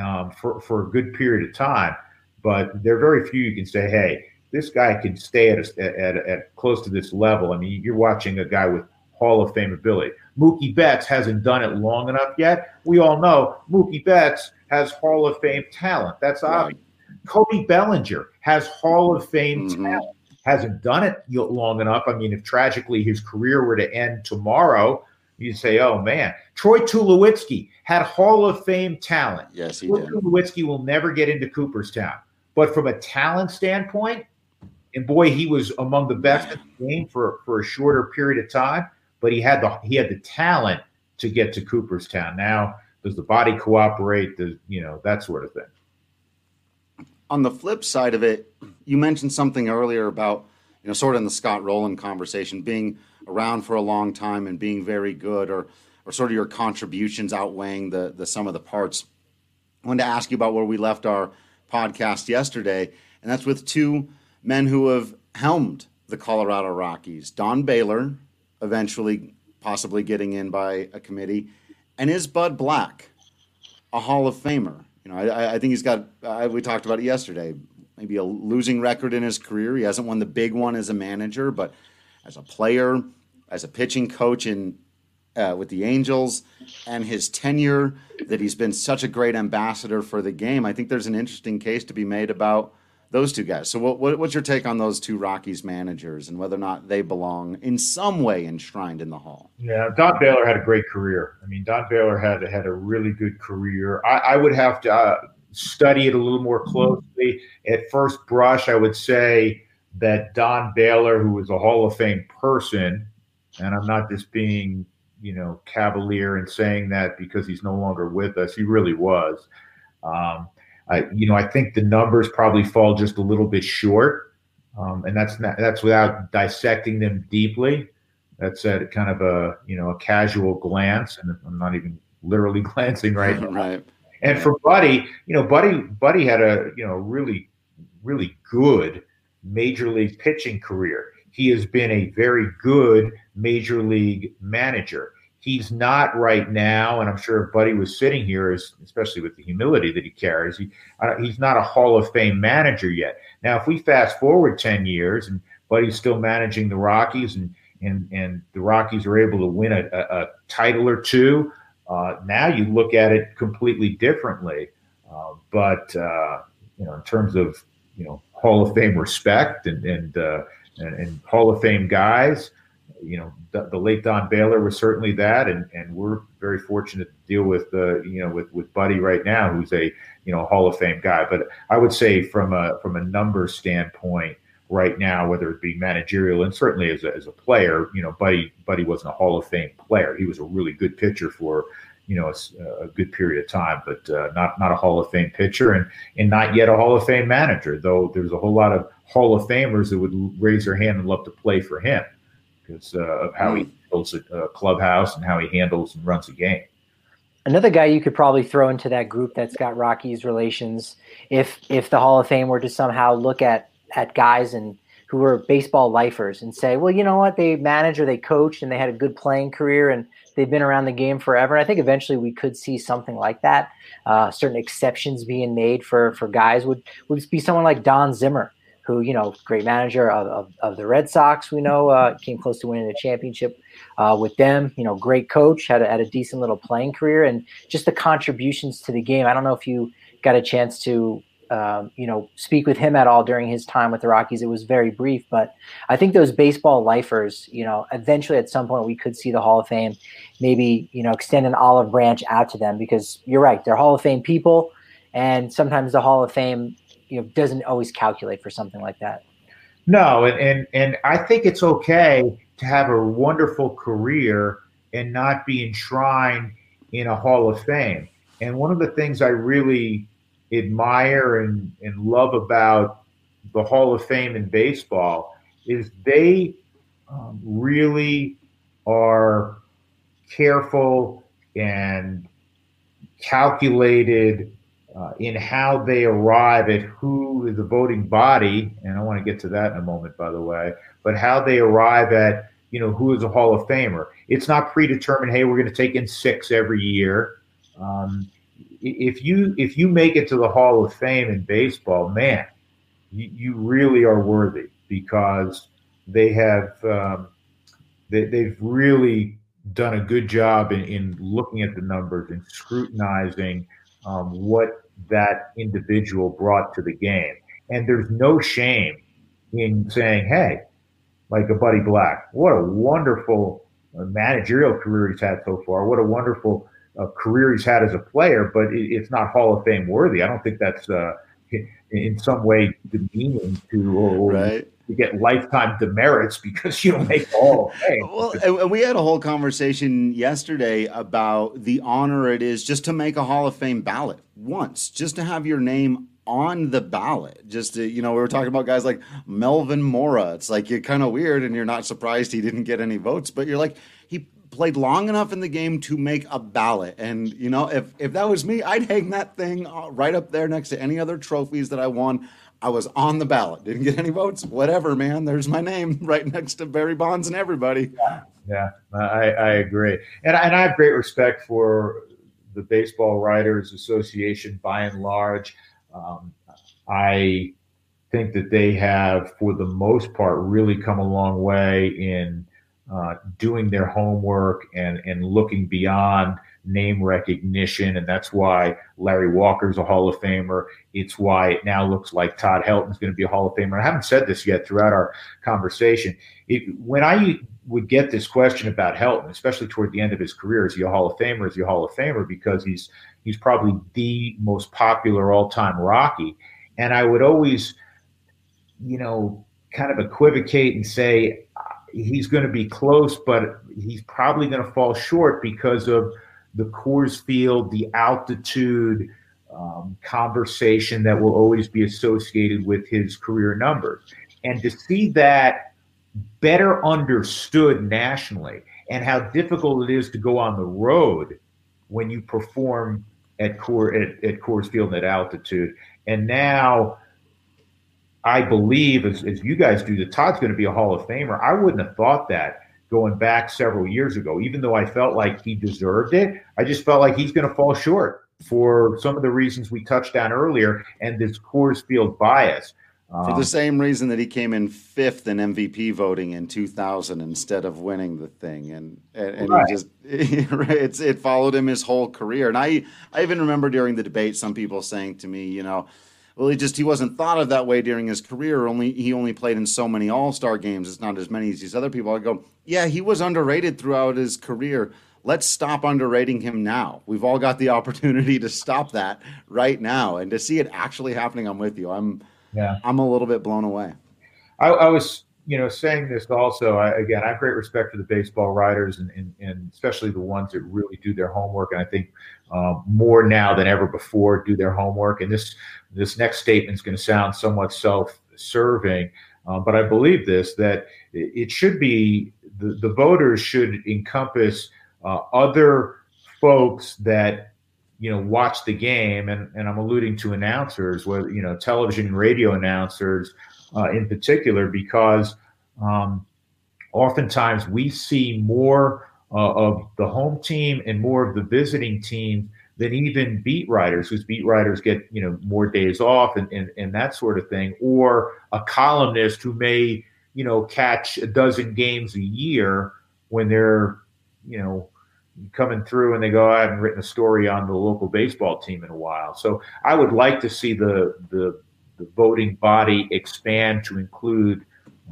um, for for a good period of time. But there are very few you can say, hey, this guy can stay at, a, at, at close to this level. I mean, you're watching a guy with Hall of Fame ability. Mookie Betts hasn't done it long enough yet. We all know Mookie Betts has Hall of Fame talent. That's obvious. Cody Bellinger has Hall of Fame mm-hmm. talent. Hasn't done it long enough. I mean, if tragically his career were to end tomorrow, you'd say, "Oh man." Troy Tulowitzki had Hall of Fame talent. Yes, he Troy did. Tulowitzki will never get into Cooperstown, but from a talent standpoint, and boy, he was among the best in the game for for a shorter period of time. But he had the he had the talent to get to Cooperstown. Now, does the body cooperate? Does you know that sort of thing? On the flip side of it, you mentioned something earlier about you know sort of in the Scott Rolen conversation being around for a long time and being very good, or or sort of your contributions outweighing the the sum of the parts. I wanted to ask you about where we left our podcast yesterday, and that's with two men who have helmed the Colorado Rockies. Don Baylor, eventually possibly getting in by a committee, and is Bud Black a Hall of Famer? You know, I, I think he's got. Uh, we talked about it yesterday. Maybe a losing record in his career. He hasn't won the big one as a manager, but as a player, as a pitching coach in uh, with the Angels, and his tenure that he's been such a great ambassador for the game. I think there's an interesting case to be made about those two guys. So, what, what, what's your take on those two Rockies managers and whether or not they belong in some way enshrined in the Hall? Yeah, Don Baylor had a great career. I mean, Don Baylor had had a really good career. I, I would have to uh, study it a little more closely. At first brush, I would say that Don Baylor, who was a Hall of Fame person, and I'm not just being you know cavalier and saying that because he's no longer with us. He really was. Um, I, you know, I think the numbers probably fall just a little bit short, um, and that's not, that's without dissecting them deeply. That's at kind of a you know a casual glance, and I'm not even literally [laughs] glancing right now. right. And for Buddy, you know, Buddy Buddy had a you know really really good major league pitching career. He has been a very good major league manager he's not right now, and I'm sure if Buddy was sitting here, especially with the humility that he carries, he, uh, he's not a Hall of Fame manager yet. Now, if we fast forward 10 years and Buddy's still managing the Rockies and and, and the Rockies are able to win a, a, a title or two, Uh, now you look at it completely differently. Uh, but uh, you know, in terms of you know Hall of Fame respect and and, uh, and, and Hall of Fame guys, you know, the, the, late Don Baylor was certainly that, and and we're very fortunate to deal with uh, you know with with Buddy right now, who's a you know Hall of Fame guy. But I would say from a from a numbers standpoint, right now, whether it be managerial and certainly as a, as a player, you know, Buddy Buddy wasn't a Hall of Fame player. He was a really good pitcher for you know a, a good period of time, but uh, not not a Hall of Fame pitcher and and not yet a Hall of Fame manager. Though there's a whole lot of Hall of Famers that would raise their hand and love to play for him because uh, of how he builds a, a clubhouse and how he handles and runs a game. Another guy you could probably throw into that group that's got Rockies relations, if if the Hall of Fame were to somehow look at at guys and who were baseball lifers and say, well, you know what, they managed or they coached and they had a good playing career and they've been around the game forever. And I think eventually we could see something like that. Uh, certain exceptions being made for for guys would would be someone like Don Zimmer, who you know, great manager of, of, of the Red Sox. We know uh, came close to winning a championship uh, with them. You know, great coach, had a, had a decent little playing career, and just the contributions to the game. I don't know if you got a chance to um, you know, speak with him at all during his time with the Rockies. It was very brief, but I think those baseball lifers, you know, eventually at some point we could see the Hall of Fame maybe, you know, extend an olive branch out to them because you're right, they're Hall of Fame people, and sometimes the Hall of Fame, you know, doesn't always calculate for something like that. No, and and, and I think it's okay to have a wonderful career and not be enshrined in a Hall of Fame. And one of the things I really admire and, and love about the Hall of Fame in baseball is they um, really are careful and calculated uh, in how they arrive at who the voting body, and I want to get to that in a moment, by the way, but how they arrive at you know who is a Hall of Famer. It's not predetermined. Hey, we're going to take in six every year. Um, if you if you make it to the Hall of Fame in baseball, man, you, you really are worthy because they have um, they, they've really done a good job in, in looking at the numbers and scrutinizing um, what that individual brought to the game. And there's no shame in saying, hey, like a Buddy Black, what a wonderful uh, managerial career he's had so far. What a wonderful uh, career he's had as a player, but it, it's not Hall of Fame worthy. I don't think that's uh, in some way demeaning to or, right. To get lifetime demerits because you don't make Hall of well, and we had a whole conversation yesterday about the honor it is just to make a Hall of Fame ballot once, just to have your name on the ballot. Just to, you know, we were talking about guys like Melvin Mora. It's like you're kind of weird and you're not surprised he didn't get any votes, but you're like, he played long enough in the game to make a ballot. And you know, if if that was me, I'd hang that thing uh, right up there next to any other trophies that I won. I was on the ballot. Didn't get any votes. Whatever, man. There's my name [laughs] right next to Barry Bonds and everybody. Yeah, yeah I, I agree. And, and I have great respect for the Baseball Writers Association by and large. Um, I think that they have, for the most part, really come a long way in uh, doing their homework and, and looking beyond name recognition. And that's why Larry Walker's a Hall of Famer. It's why it now looks like Todd Helton's going to be a Hall of Famer. I haven't said this yet throughout our conversation. It, when I would get this question about Helton, especially toward the end of his career, is he a Hall of Famer? Is he a Hall of Famer? Because he's he's probably the most popular all-time Rocky. And I would always, you know, kind of equivocate and say, uh, he's going to be close, but he's probably going to fall short because of the Coors Field, the altitude um, conversation that will always be associated with his career numbers. And to see that better understood nationally and how difficult it is to go on the road when you perform at, Coors, at, at Coors Field at altitude. And now I believe, as, as you guys do, that Todd's going to be a Hall of Famer. I wouldn't have thought that going back several years ago, even though I felt like he deserved it. I just felt like he's going to fall short for some of the reasons we touched on earlier and this Coors Field bias. Um, For the same reason that he came in fifth in MVP voting in 2000 instead of winning the thing, and and, and right. he just [laughs] it's it followed him his whole career. And I I even remember during the debate some people saying to me, you know, well he just he wasn't thought of that way during his career. Only he only played in so many All Star games. It's not as many as these other people. I go, yeah, he was underrated throughout his career let's stop underrating him now. We've all got the [laughs] opportunity to stop that right now and to see it actually happening. I'm with you. I'm yeah. I'm a little bit blown away. I, I was you know saying this also. I, again, I have great respect for the baseball writers and, and, and especially the ones that really do their homework. And I think um, more now than ever before do their homework. And this this next statement is going to sound somewhat self-serving. Uh, but I believe this that it should be the, the voters should encompass uh, other folks that you know watch the game, and, and I'm alluding to announcers, whether you know television and radio announcers uh, in particular, because um, oftentimes we see more uh, of the home team and more of the visiting team than even beat writers, whose beat writers get you know more days off and, and, and that sort of thing, or a columnist who may you know catch a dozen games a year when they're you know coming through and they go, I haven't written a story on the local baseball team in a while. So I would like to see the the, the voting body expand to include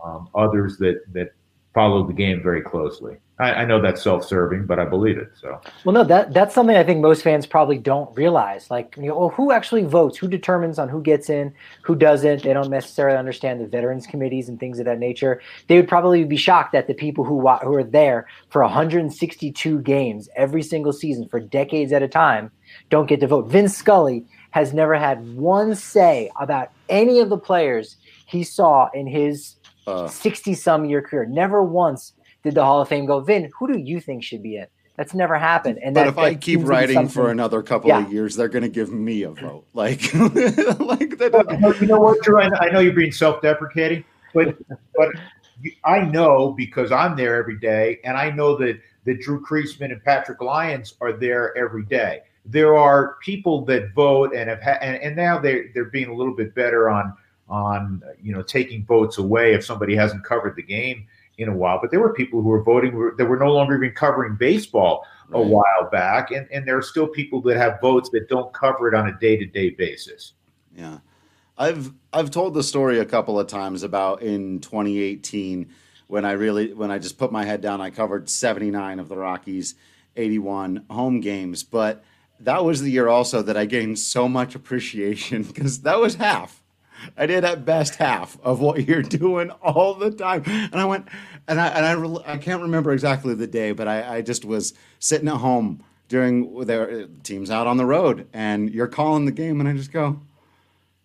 um, others that that follow the game very closely. I, I, know that's self-serving, but I believe it. So well, no, that that's something I think most fans probably don't realize. Like, you know, well, who actually votes? Who determines on who gets in, who doesn't? They don't necessarily understand the veterans committees and things of that nature. They would probably be shocked that the people who who are there for 162 games every single season for decades at a time don't get to vote. Vince Scully has never had one say about any of the players he saw in his 60 uh, some year career. Never once did the Hall of Fame go, Vin, who do you think should be in? That's never happened. And but that, if I keep writing for another couple yeah. of years, they're going to give me a vote. [laughs] Like, [laughs] like that. You know what, Drew? I know you're being self-deprecating, but but I know because I'm there every day, and I know that that Drew Creasman and Patrick Lyons are there every day. There are people that vote and have ha- and, and now they they're being a little bit better on on you know taking votes away if somebody hasn't covered the game in a while. But there were people who were voting that were no longer even covering baseball right. a while back, and and there are still people that have votes that don't cover it on a day to day basis. Yeah, I've I've told the story a couple of times about in 2018 when I really when I just put my head down. I covered 79 of the Rockies, 81 home games, but that was the year also that I gained so much appreciation because that was half I did at best half of what you're doing all the time. And I went, and I and I, I can't remember exactly the day, but I, I just was sitting at home during their teams out on the road, and you're calling the game, and I just go,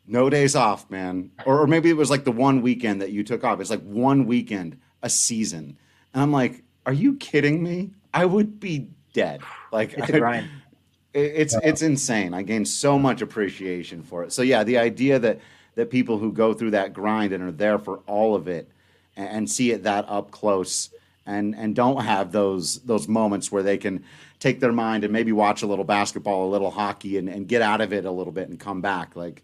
no days off, man. Or, or maybe it was like the one weekend that you took off. It's like one weekend a season, and I'm like, are you kidding me? I would be dead. Like it's a grind. It's it's insane. I gained so much appreciation for it. So yeah, the idea that that people who go through that grind and are there for all of it and, and see it that up close and and don't have those those moments where they can take their mind and maybe watch a little basketball, a little hockey, and, and get out of it a little bit and come back. Like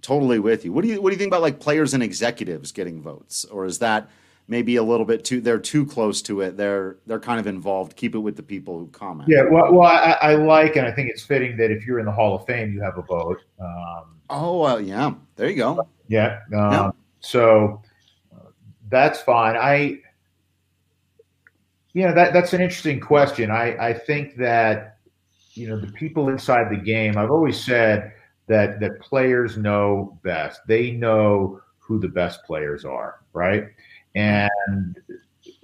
totally with you. What do you what do you think about like players and executives getting votes, or is that maybe a little bit too they're too close to it? They're they're kind of involved. Keep it with the people who comment. Yeah, well, well I, I like and I think it's fitting that if you're in the Hall of Fame, you have a vote. Um, Oh, uh, yeah. There you go. Yeah. Um, yeah. So uh, that's fine. I, you know, that that's an interesting question. I I think that you know the people inside the game. I've always said that that players know best. They know who the best players are, right? And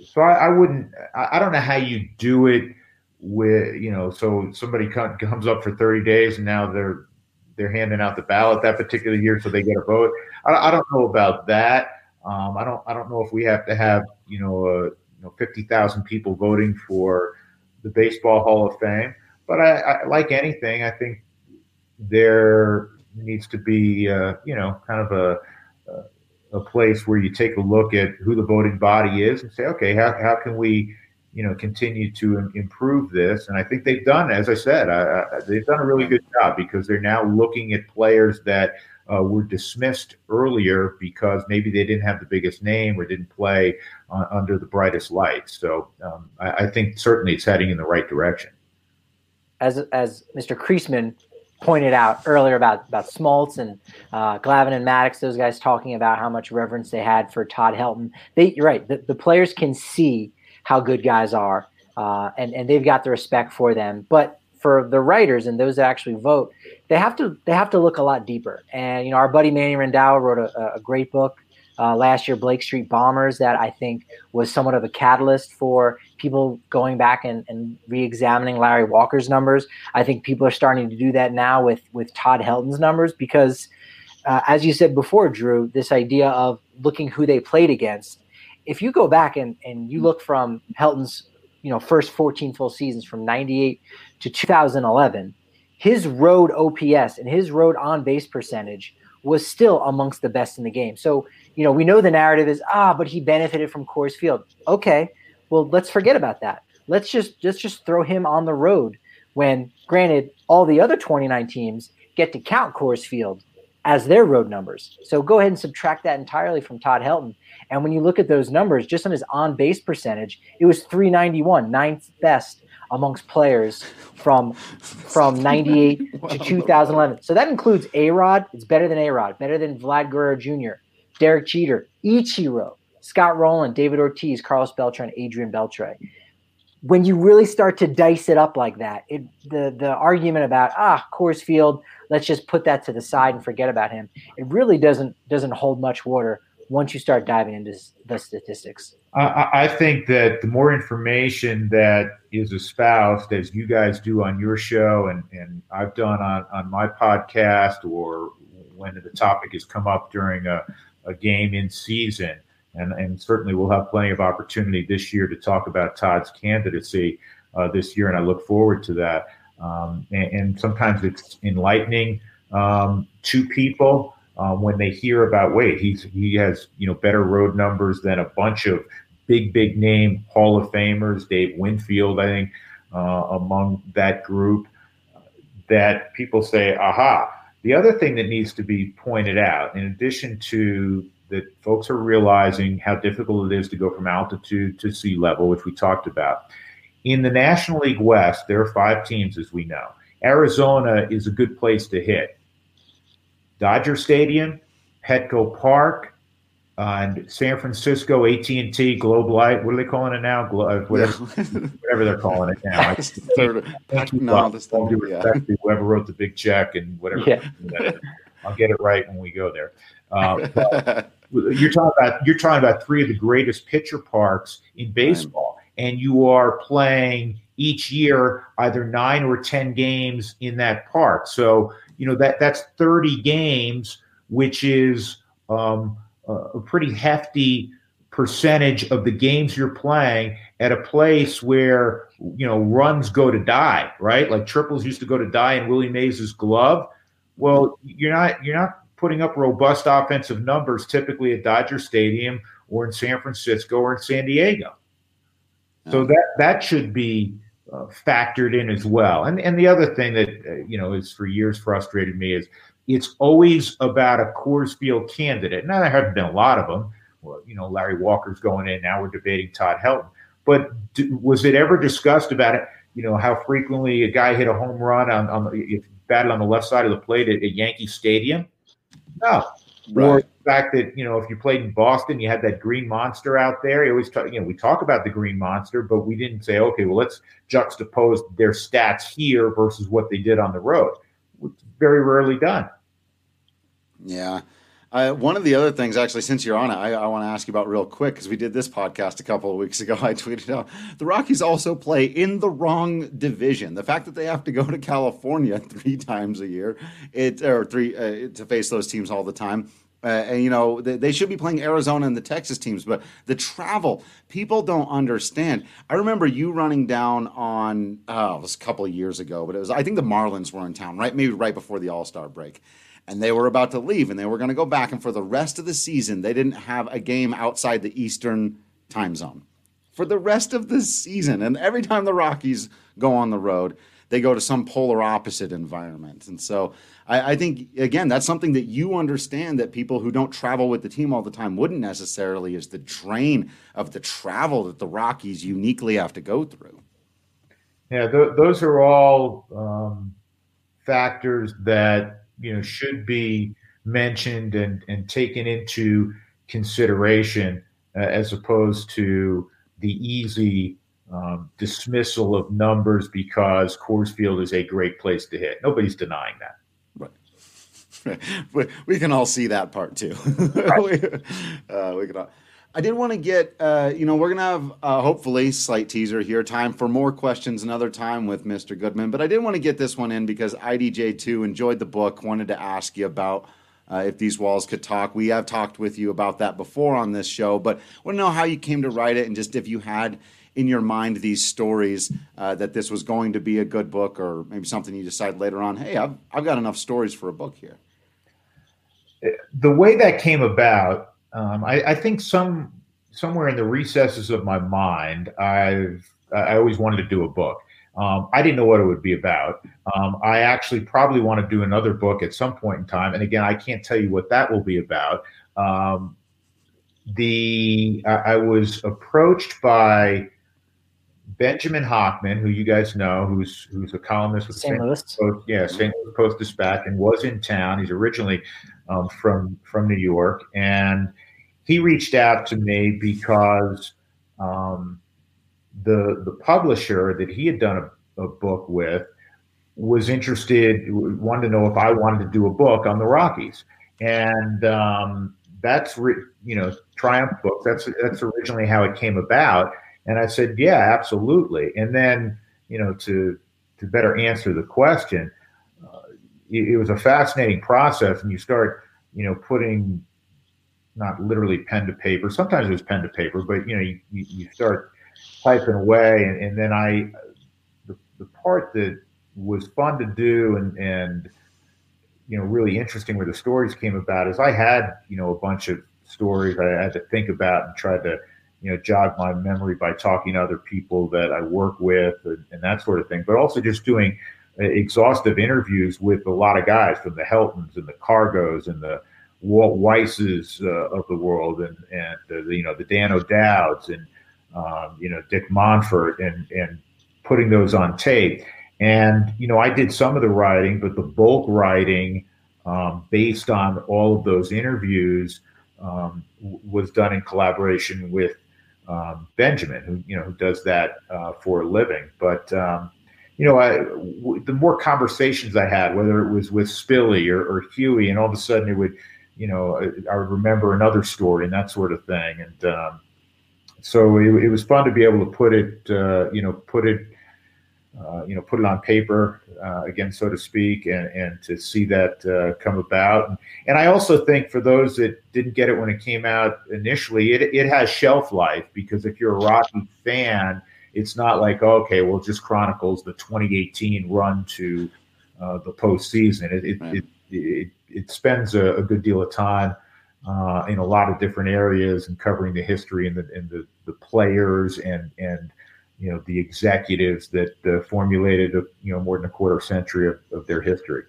so I, I wouldn't. I, I don't know how you do it with you know. So somebody comes up for thirty days and now they're they're handing out the ballot that particular year, so they get a vote. I, I don't know about that. Um, I don't. I don't know if we have to have you know, uh, you know fifty thousand people voting for the Baseball Hall of Fame. But I, I like anything. I think there needs to be uh, you know kind of a a place where you take a look at who the voting body is and say, okay, how, how can we you know continue to improve this and i think they've done as i said they've done a really good job because they're now looking at players that uh, were dismissed earlier because maybe they didn't have the biggest name or didn't play uh, under the brightest lights. So um, I, I, think certainly it's heading in the right direction. As as Mr. Creasman pointed out earlier about about Smoltz and uh, Glavine and Maddux, those guys talking about how much reverence they had for Todd Helton. They, you're right. The, the players can see how good guys are, uh, and and they've got the respect for them. But for the writers and those that actually vote, they have to they have to look a lot deeper. And you know, our buddy Manny Randhawa wrote a, a great book uh, last year, Blake Street Bombers, that I think was somewhat of a catalyst for people going back and, and re-examining Larry Walker's numbers. I think people are starting to do that now with with Todd Helton's numbers because, uh, as you said before, Drew, this idea of looking who they played against. If you go back and, and you look from Helton's you know first 14 full seasons from 98 to 2011, his road OPS and his road on base percentage was still amongst the best in the game. So, you know, we know the narrative is ah, but he benefited from Coors Field. Okay, well, let's forget about that. Let's just let's just throw him on the road when granted all the other 29 teams get to count Coors Field as their road numbers. So go ahead and subtract that entirely from Todd Helton. And when you look at those numbers, just on his on base percentage, it was 391, ninth best amongst players from from [laughs] 98 to 2011. So that includes A Rod. It's better than A Rod, better than Vlad Guerrero Jr., Derek Jeter, Ichiro, Scott Rolen, David Ortiz, Carlos Beltran, Adrian Beltre. When you really start to dice it up like that, it, the the argument about ah Coors Field, let's just put that to the side and forget about him. It really doesn't doesn't hold much water once you start diving into the statistics. I, I think that the more information that is espoused, as you guys do on your show, and, and I've done on, on my podcast, or when the topic has come up during a, a game in season, and, and certainly we'll have plenty of opportunity this year to talk about Todd's candidacy uh, this year, and I look forward to that. Um, and, and, sometimes it's enlightening um, to people um, when they hear about wait he's he has you know better road numbers than a bunch of big big name Hall of Famers, Dave Winfield, I think uh, among that group. That people say, aha. The other thing that needs to be pointed out, in addition to that, folks are realizing how difficult it is to go from altitude to sea level, which we talked about. In the National League West, there are five teams, as we know. Arizona is a good place to hit. Dodger Stadium, Petco Park, uh, and San Francisco AT and T Globe Light. What are they calling it now? Glo- uh, whatever, whatever they're calling it now. [laughs] no, this thing, yeah. whoever wrote the big check and whatever. Yeah. [laughs] I'll get it right when we go there. Uh, [laughs] you're talking about you're talking about three of the greatest pitcher parks in baseball, and you are playing each year either nine or ten games in that park. So you know that that's 30 games, which is um, a pretty hefty percentage of the games you're playing at a place where you know runs go to die, right? Like triples used to go to die in Willie Mays's glove. Well, you're not you're not putting up robust offensive numbers typically at Dodger Stadium or in San Francisco or in San Diego. So that that should be uh, factored in as well. And and the other thing that uh, you know is for years frustrated me is it's always about a Coors Field candidate. Now there haven't been a lot of them. Well, you know, Larry Walker's going in. Now we're debating Todd Helton. But do, was it ever discussed about it? You know how frequently a guy hit a home run on, on the, batted on the left side of the plate at, at Yankee Stadium? No. Right. Or the fact that you know if you played in Boston, you had that green monster out there. You always talk, you know, we talk about the green monster, but we didn't say, okay, well, let's juxtapose their stats here versus what they did on the road. It's very rarely done. Yeah. Uh, one of the other things, actually, since you're on it, I, I want to ask you about real quick because we did this podcast a couple of weeks ago. [laughs] I tweeted out the Rockies also play in the wrong division. The fact that they have to go to California [laughs] three times a year, it or three uh, to face those teams all the time. Uh, and you know they, they, should be playing Arizona and the Texas teams, but the travel people don't understand. I remember you running down on oh, it was a couple of years ago, but it was I think the Marlins were in town, right? Maybe right before the All Star break, and they were about to leave and they were going to go back. And for the rest of the season, they didn't have a game outside the Eastern time zone for the rest of the season. And every time the Rockies go on the road, they go to some polar opposite environment. And so I, I, think again that's something that you understand that people who don't travel with the team all the time wouldn't necessarily is the drain of the travel that the Rockies uniquely have to go through. Yeah, th- those are all um, factors that you know should be mentioned and, and taken into consideration uh, as opposed to the easy um, dismissal of numbers because Coors Field is a great place to hit. Nobody's denying that. Right. [laughs] we can all see that part too. [laughs] Right. uh, we can all, I did want to get, uh, you know, we're going to have uh, hopefully slight teaser here, time for more questions another time with Mr. Goodman. But I did want to get this one in because IDJ2 enjoyed the book, wanted to ask you about uh, if these walls could talk. We have talked with you about that before on this show, but want to know how you came to write it and just if you had in your mind these stories uh, that this was going to be a good book or maybe something you decide later on, hey, I've, I've got enough stories for a book here the way that came about, um, I, I, think some somewhere in the recesses of my mind, I've I always wanted to do a book. Um, I didn't know what it would be about. Um, I actually probably want to do another book at some point in time, and again, I can't tell you what that will be about. Um, the I, I was approached by Benjamin Hochman, who you guys know, who's who's a columnist with St. Louis, Post, yeah, St. Louis Post Dispatch, and was in town. He's originally um, from from New York, and he reached out to me because um, the the publisher that he had done a, a, book with was interested, wanted to know if I wanted to do a book on the Rockies, and um, that's re- you know Triumph Books. That's that's originally how it came about, and I said, yeah, absolutely. And then you know to to better answer the question it was a fascinating process, and you start, you know, putting not literally pen to paper. Sometimes it was pen to paper, but you know, you, you start typing away, and, and then I, the, the part that was fun to do and and you know really interesting where the stories came about is I had you know a bunch of stories I had to think about and try to you know jog my memory by talking to other people that I work with and, and that sort of thing, but also just doing uh, exhaustive interviews with a lot of guys from the Heltons and the Cargos and the Walt Weisses uh, of the world and and the, you know the Dan O'Dowds and um, you know Dick Monfort and and putting those on tape. And you know I did some of the writing, but the bulk writing um, based on all of those interviews um, was done in collaboration with um, Benjamin, who you know who does that uh, for a living. But um, you know, I, w- the more conversations I had, whether it was with Spilly or, or Huey, and all of a sudden it would, you know, I, I would remember another story and that sort of thing. And um, so it, it, was fun to be able to put it, uh, you know, put it, uh, you know, put it on paper uh, again, so to speak, and, and to see that uh, come about. And, and, I also think for those that didn't get it when it came out initially, it, it has shelf life because if you're a Rocky fan, it's not like okay, well, just chronicles the 2018 run to uh, the postseason. It it, right. it, it, it spends a, a, good deal of time uh, in a lot of different areas and covering the history and the and the, the players and and you know the executives that uh, formulated a, you know more than a quarter century of, of their history.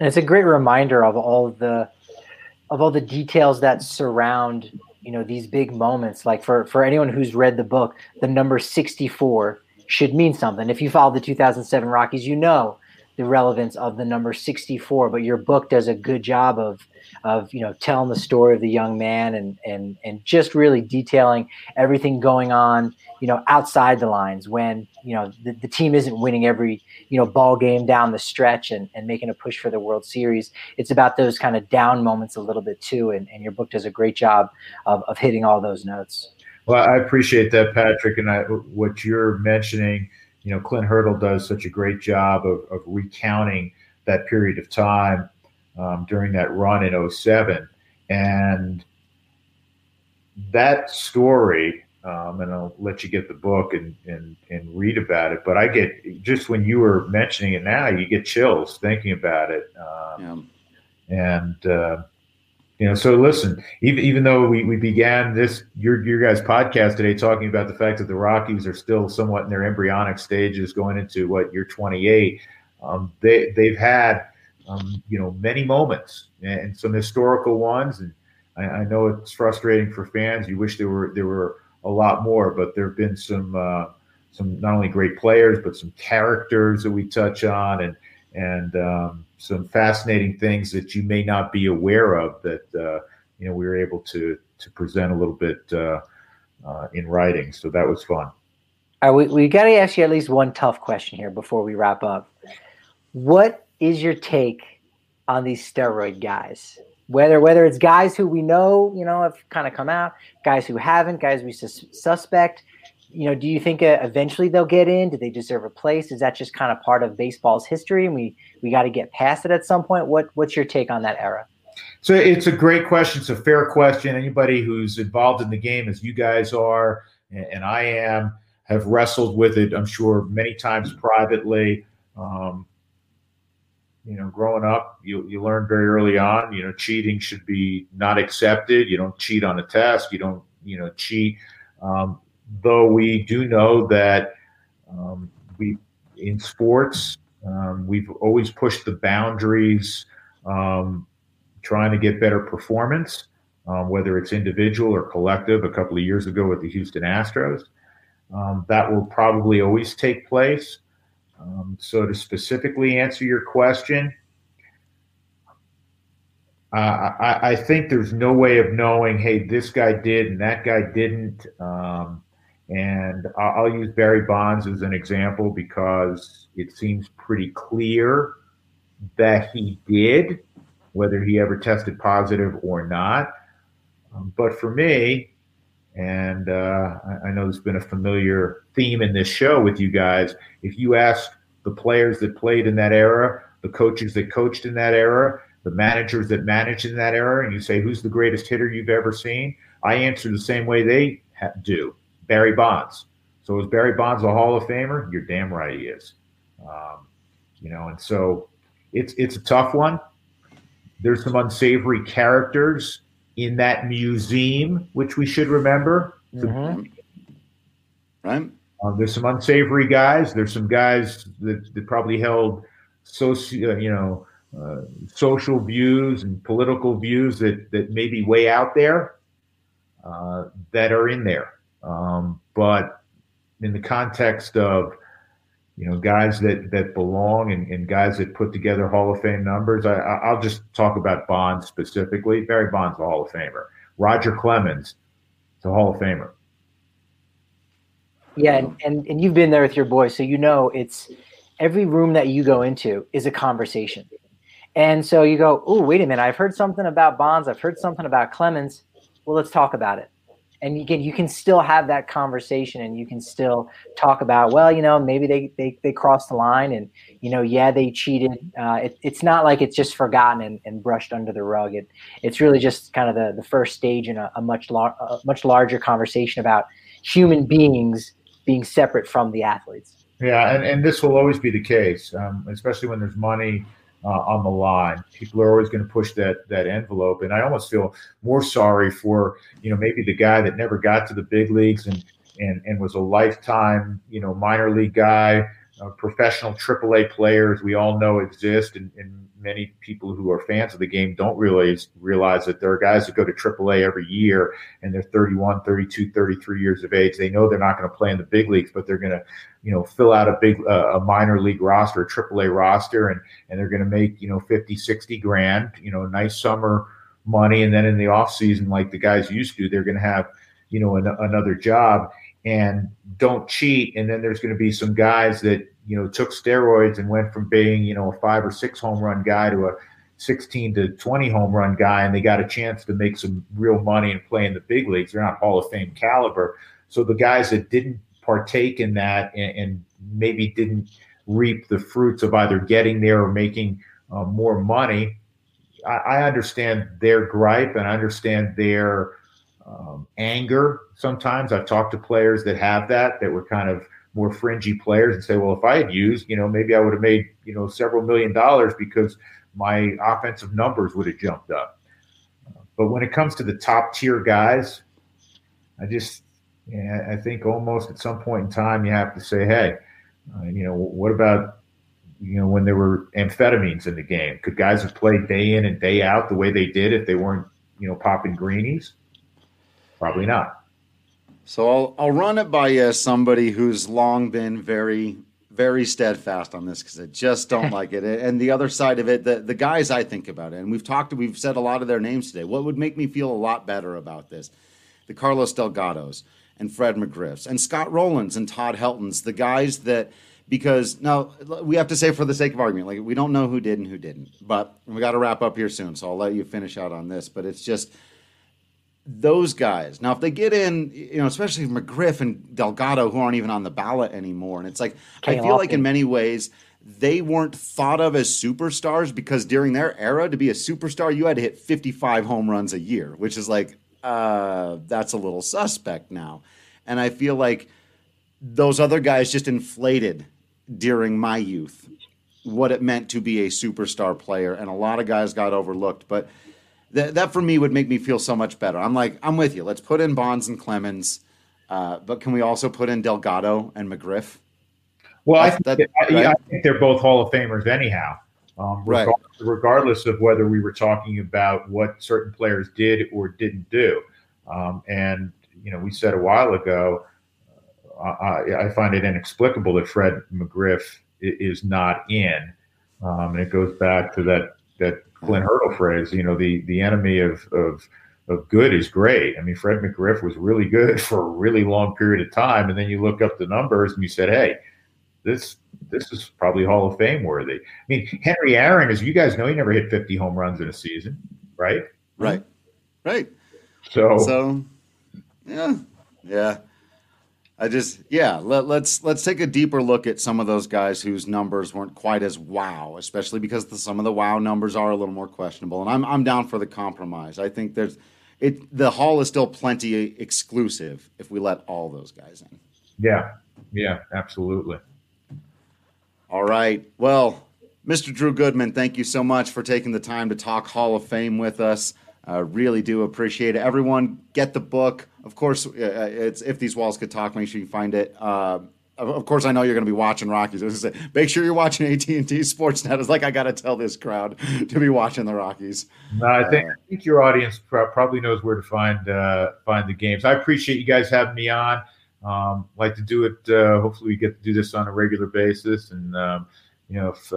And it's a great reminder of all the of all the details that surround you know these big moments like for for anyone who's read the book the number 64 should mean something if you follow the 2007 rockies you know the relevance of the number 64 but your book does a good job of of you know telling the story of the young man and and and just really detailing everything going on you know outside the lines when you know the, the team isn't winning every you know ball game down the stretch and, and making a push for the world series. It's about those kind of down moments a little bit too and, and your book does a great job of, of hitting all those notes. Well i appreciate that patrick and I, what you're mentioning you know clint hurdle does such a great job of, of recounting that period of time um, during that run in 07. And that story, um, and I'll let you get the book and, and, and read about it. But I get just when you were mentioning it now, you get chills thinking about it. Um, yeah. And, uh, You know, so listen, even even though we, we began this your your guys podcast today talking about the fact that the Rockies are still somewhat in their embryonic stages going into what year 28, um, they they've had um, you know many moments and some historical ones, and I, I, know it's frustrating for fans. You wish there were there were a lot more, but there have been some uh, some not only great players but some characters that we touch on and and um, some fascinating things that you may not be aware of that uh, you know we were able to to present a little bit uh, uh, in writing. So that was fun. All right, we, we got to ask you at least one tough question here before we wrap up. What is your take on these steroid guys? Whether whether it's guys who we know, you know, have kind of come out, guys who haven't, guys we sus- suspect you know, do you think uh, eventually they'll get in? Do they deserve a place? Is that just kind of part of baseball's history, and we we got to get past it at some point? What what's your take on that era? So it's a great question. It's a fair question. Anybody who's involved in the game, as you guys are, and I am, have wrestled with it. I'm sure many times privately. Um, you know, growing up, you you learn very early on. You know, cheating should be not accepted. You don't cheat on a test. You don't you know cheat. Um, though we do know that um, we in sports um, we've always pushed the boundaries, um, trying to get better performance, um, whether it's individual or collective. A couple of years ago with the Houston Astros, um, that will probably always take place. Um, so to specifically answer your question. Uh, I, I, think there's no way of knowing, hey, this guy did and that guy didn't. Um, and I'll use Barry Bonds as an example because it seems pretty clear that he did, whether he ever tested positive or not. Um, but for me, and uh, I, know there's been a familiar theme in this show with you guys, if you ask the players that played in that era, the coaches that coached in that era, the managers that managed in that era, and you say, who's the greatest hitter you've ever seen? I answer the same way they ha- do Barry Bonds. So is Barry Bonds a Hall of Famer? You're damn right he is. Um, you know, and so it's it's a tough one. There's some unsavory characters in that museum, which we should remember. Mm-hmm. Right. Uh, there's some unsavory guys. There's some guys that, that probably held socio, you know, uh, social views and political views that that may be way out there uh, that are in there. Um, but in the context of you know guys that that belong and, and, guys that put together Hall of Fame numbers, I, I'll just talk about Bonds specifically. Barry Bonds, a Hall of Famer. Roger Clemens, a Hall of Famer. Yeah, and, and, and you've been there with your boys, so you know it's every room that you go into is a conversation. And so you go, oh, wait a minute, I've heard something about Bonds, I've heard something about Clemens. Well, let's talk about it and again, you can still have that conversation and you can still talk about well you know maybe they they, they crossed the line and you know yeah they cheated. Uh, it, it's not like it's just forgotten and, and, brushed under the rug. It it's really just kind of the, the first stage in a, a much lar- a much larger conversation about human beings being separate from the athletes. Yeah and, and this will always be the case um, especially when there's money uh, on the line. People are always going to push that that envelope, and I almost feel more sorry for you know maybe the guy that never got to the big leagues and and and was a lifetime you know minor league guy, uh, professional AAA players we all know exist, and, and many people who are fans of the game don't realize realize that there are guys that go to AAA every year and they're 31, 32, 33 years of age. They know they're not going to play in the big leagues, but they're going to, you know, fill out a big uh, a minor league roster, a AAA roster, and and they're going to make you know 50, 60 grand, you know, nice summer money, and then in the off season, like the guys used to, they're going to have you know an, another job and don't cheat. And then there's going to be some guys that you know, took steroids and went from being, you know, a five or six home run guy to a 16 to 20 home run guy, and they got a chance to make some real money and play in the big leagues. They're not Hall of Fame caliber. So the guys that didn't partake in that and, and maybe didn't reap the fruits of either getting there or making uh, more money, I, I, understand their gripe and I understand their um, anger. Sometimes I've talked to players that have that, that were kind of more fringy players and say, well, if I had used, you know, maybe I would have made, you know, several million dollars because my offensive numbers would have jumped up. but when it comes to the top tier guys, I just, yeah, I think almost at some point in time you have to say, hey, uh, you know, what about you know when there were amphetamines in the game? Could guys have played day in and day out the way they did if they weren't you know popping greenies? Probably not. So I'll I'll run it by as somebody who's long been very very steadfast on this because I just don't [laughs] like it. And the other side of it, the the guys I think about it, and we've talked, we've said a lot of their names today. What would make me feel a lot better about this? The Carlos Delgados and Fred McGriffs and Scott Rolen's and Todd Helton's, the guys that because now we have to say for the sake of argument, like we don't know who did and who didn't, but we got to wrap up here soon. So I'll let you finish out on this. But it's just those guys. Now, if they get in, you know, especially McGriff and Delgado, who aren't even on the ballot anymore, and it's like I feel like in many ways they weren't thought of as superstars because during their era, to be a superstar, you had to hit 55 home runs a year, which is like uh, that's a little suspect now. And I feel like those other guys just inflated during my youth what it meant to be a superstar player, and a lot of guys got overlooked, but that, that for me would make me feel so much better. I'm like, I'm with you. Let's put in Bonds and Clemens, uh, but can we also put in Delgado and McGriff? Well, I think, that, right? I think, they're both Hall of Famers anyhow. Um, regardless, right. regardless of whether we were talking about what certain players did or didn't do. Um, and, you know, we said a while ago, uh, I, I, find it inexplicable that Fred McGriff is not in. Um, and it goes back to that, that Clint Hurdle phrase, you know, the the enemy of of of good is great. I mean, Fred McGriff was really good [laughs] for a really long period of time, and then you look up the numbers and you said, hey, this this is probably Hall of Fame worthy. I mean, Henry Aaron, as you guys know, he never hit 50 home runs in a season, right? Right, right. So, so yeah, yeah. I just yeah, let, let's let's take a deeper look at some of those guys whose numbers weren't quite as wow, especially because the, some of the wow numbers are a little more questionable. And I'm I'm down for the compromise. I think there's it the hall is still plenty exclusive if we let all those guys in. Yeah. Yeah, absolutely. All right. Well, Mr. Drew Goodman, thank you so much for taking the time to talk Hall of Fame with us. Uh, really do appreciate it. Everyone, get the book. Of course, uh, uh, it's if these walls could talk. Make sure you find it. Uh, of course, I know you're going to be watching Rockies. Say, make sure you're watching AT and T Sportsnet. It's like I got to tell this crowd [laughs] to be watching the Rockies. No, I think uh, I think your audience probably knows where to find uh, find the games. I appreciate you guys having me on. Um, like to do it. hopefully, we get to do this on a regular basis, and um, you know if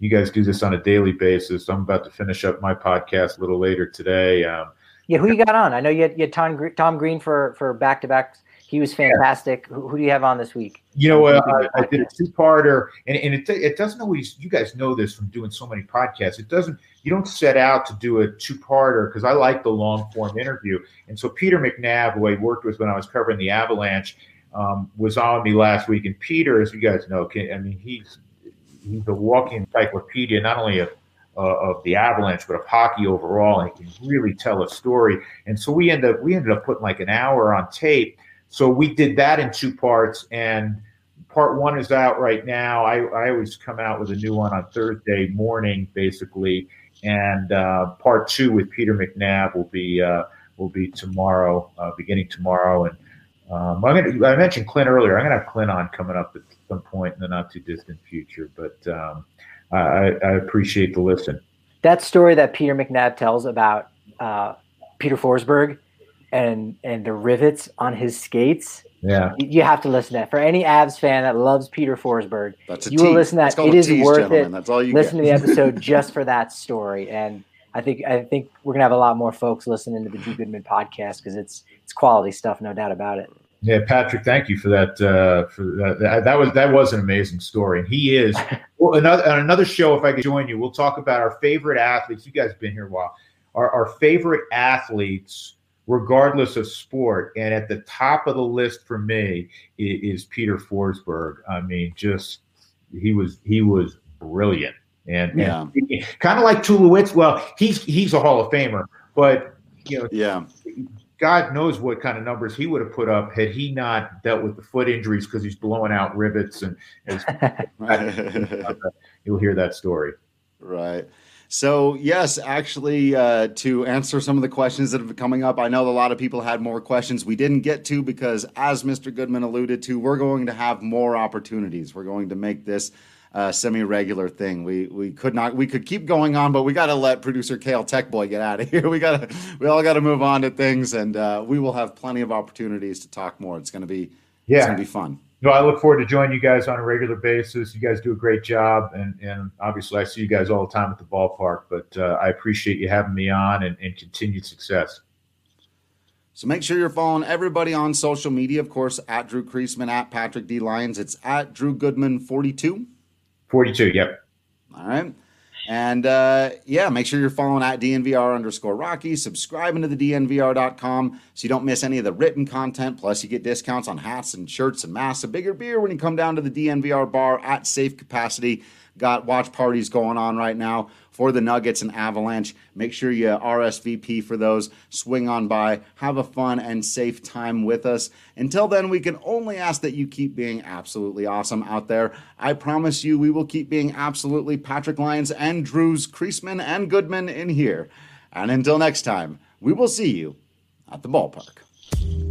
you guys do this on a daily basis. I'm about to finish up my podcast a little later today. Um, yeah, who you got on? I know you had, you had Tom, Tom Green for for back to back. He was fantastic. Yeah. Who, who, do you have on this week? You know, uh, I, I, did a two parter, and, and it, it doesn't always. You guys know this from doing so many podcasts. It doesn't. You don't set out to do a two parter because I like the long form interview. And so Peter McNab, who I worked with when I was covering the Avalanche, um, was on me last week. And Peter, as you guys know, can, I mean, he's he's a walking encyclopedia, not only of uh, of the Avalanche, but of hockey overall, and he can really tell a story. And so we ended up we ended up putting like an hour on tape. So we did that in two parts, and part one is out right now. I, I always come out with a new one on Thursday morning, basically, and uh, part two with Peter McNab will be uh, will be tomorrow, uh, beginning tomorrow, and um, I'm gonna, I mentioned Clint earlier. I'm going to have Clint on coming up some point in the not too distant future. But um, I, I, appreciate the listen. That story that Peter McNab tells about uh, Peter Forsberg and and the rivets on his skates. Yeah, you have to listen to that. For any Avs fan that loves Peter Forsberg, That's you will listen to that. It is tease, worth gentlemen. it. That's all you listen get. to the [laughs] episode just for that story. And I think I think we're gonna have a lot more folks listening to the Drew Goodman podcast because it's it's quality stuff, no doubt about it. Yeah, Patrick, thank you for that. Uh, for that, that was that was an amazing story, and he is. [laughs] Well, another on another show. If I could join you, we'll talk about our favorite athletes. You guys have been here a while. Our, our favorite athletes, regardless of sport, and at the top of the list for me is, is Peter Forsberg. I mean, just he was he was brilliant, and, yeah. and kind of like Tulowitzki. Well, he's he's a Hall of Famer, but you know, yeah God knows what kind of numbers he would have put up had he not dealt with the foot injuries because he's blowing out rivets and [laughs] [laughs] you'll hear that story. Right. So, yes, actually, uh, to answer some of the questions that have been coming up, I know a lot of people had more questions we didn't get to because, as Mr. Goodman alluded to, we're going to have more opportunities. We're going to make this a semi-regular thing. We we could not we could keep going on, but we got to let producer Kale Tech Boy get out of [laughs] here. We got to we all got to move on to things, and uh, we will have plenty of opportunities to talk more. It's going to be yeah, it's going to be fun no, I look forward to joining you guys on a regular basis. You guys do a great job, and and obviously I see you guys all the time at the ballpark. But uh, I appreciate you having me on, and, and continued success. So make sure you're following everybody on social media. Of course, at Drew Creasman, at Patrick D Lyons. It's at Drew Goodman forty two. Forty two. Yep. All right. And uh, yeah, make sure you're following at DNVR underscore Rocky, subscribing to the DNVR.com so you don't miss any of the written content. Plus, you get discounts on hats and shirts and masks of bigger beer when you come down to the DNVR bar at safe capacity. Got watch parties going on right now for the Nuggets and Avalanche. Make sure you RSVP for those. Swing on by, have a fun and safe time with us. Until then, we can only ask that you keep being absolutely awesome out there. I promise you, we will keep being absolutely Patrick Lyons and Drews Creasman and Goodman in here. And until next time, we will see you at the ballpark.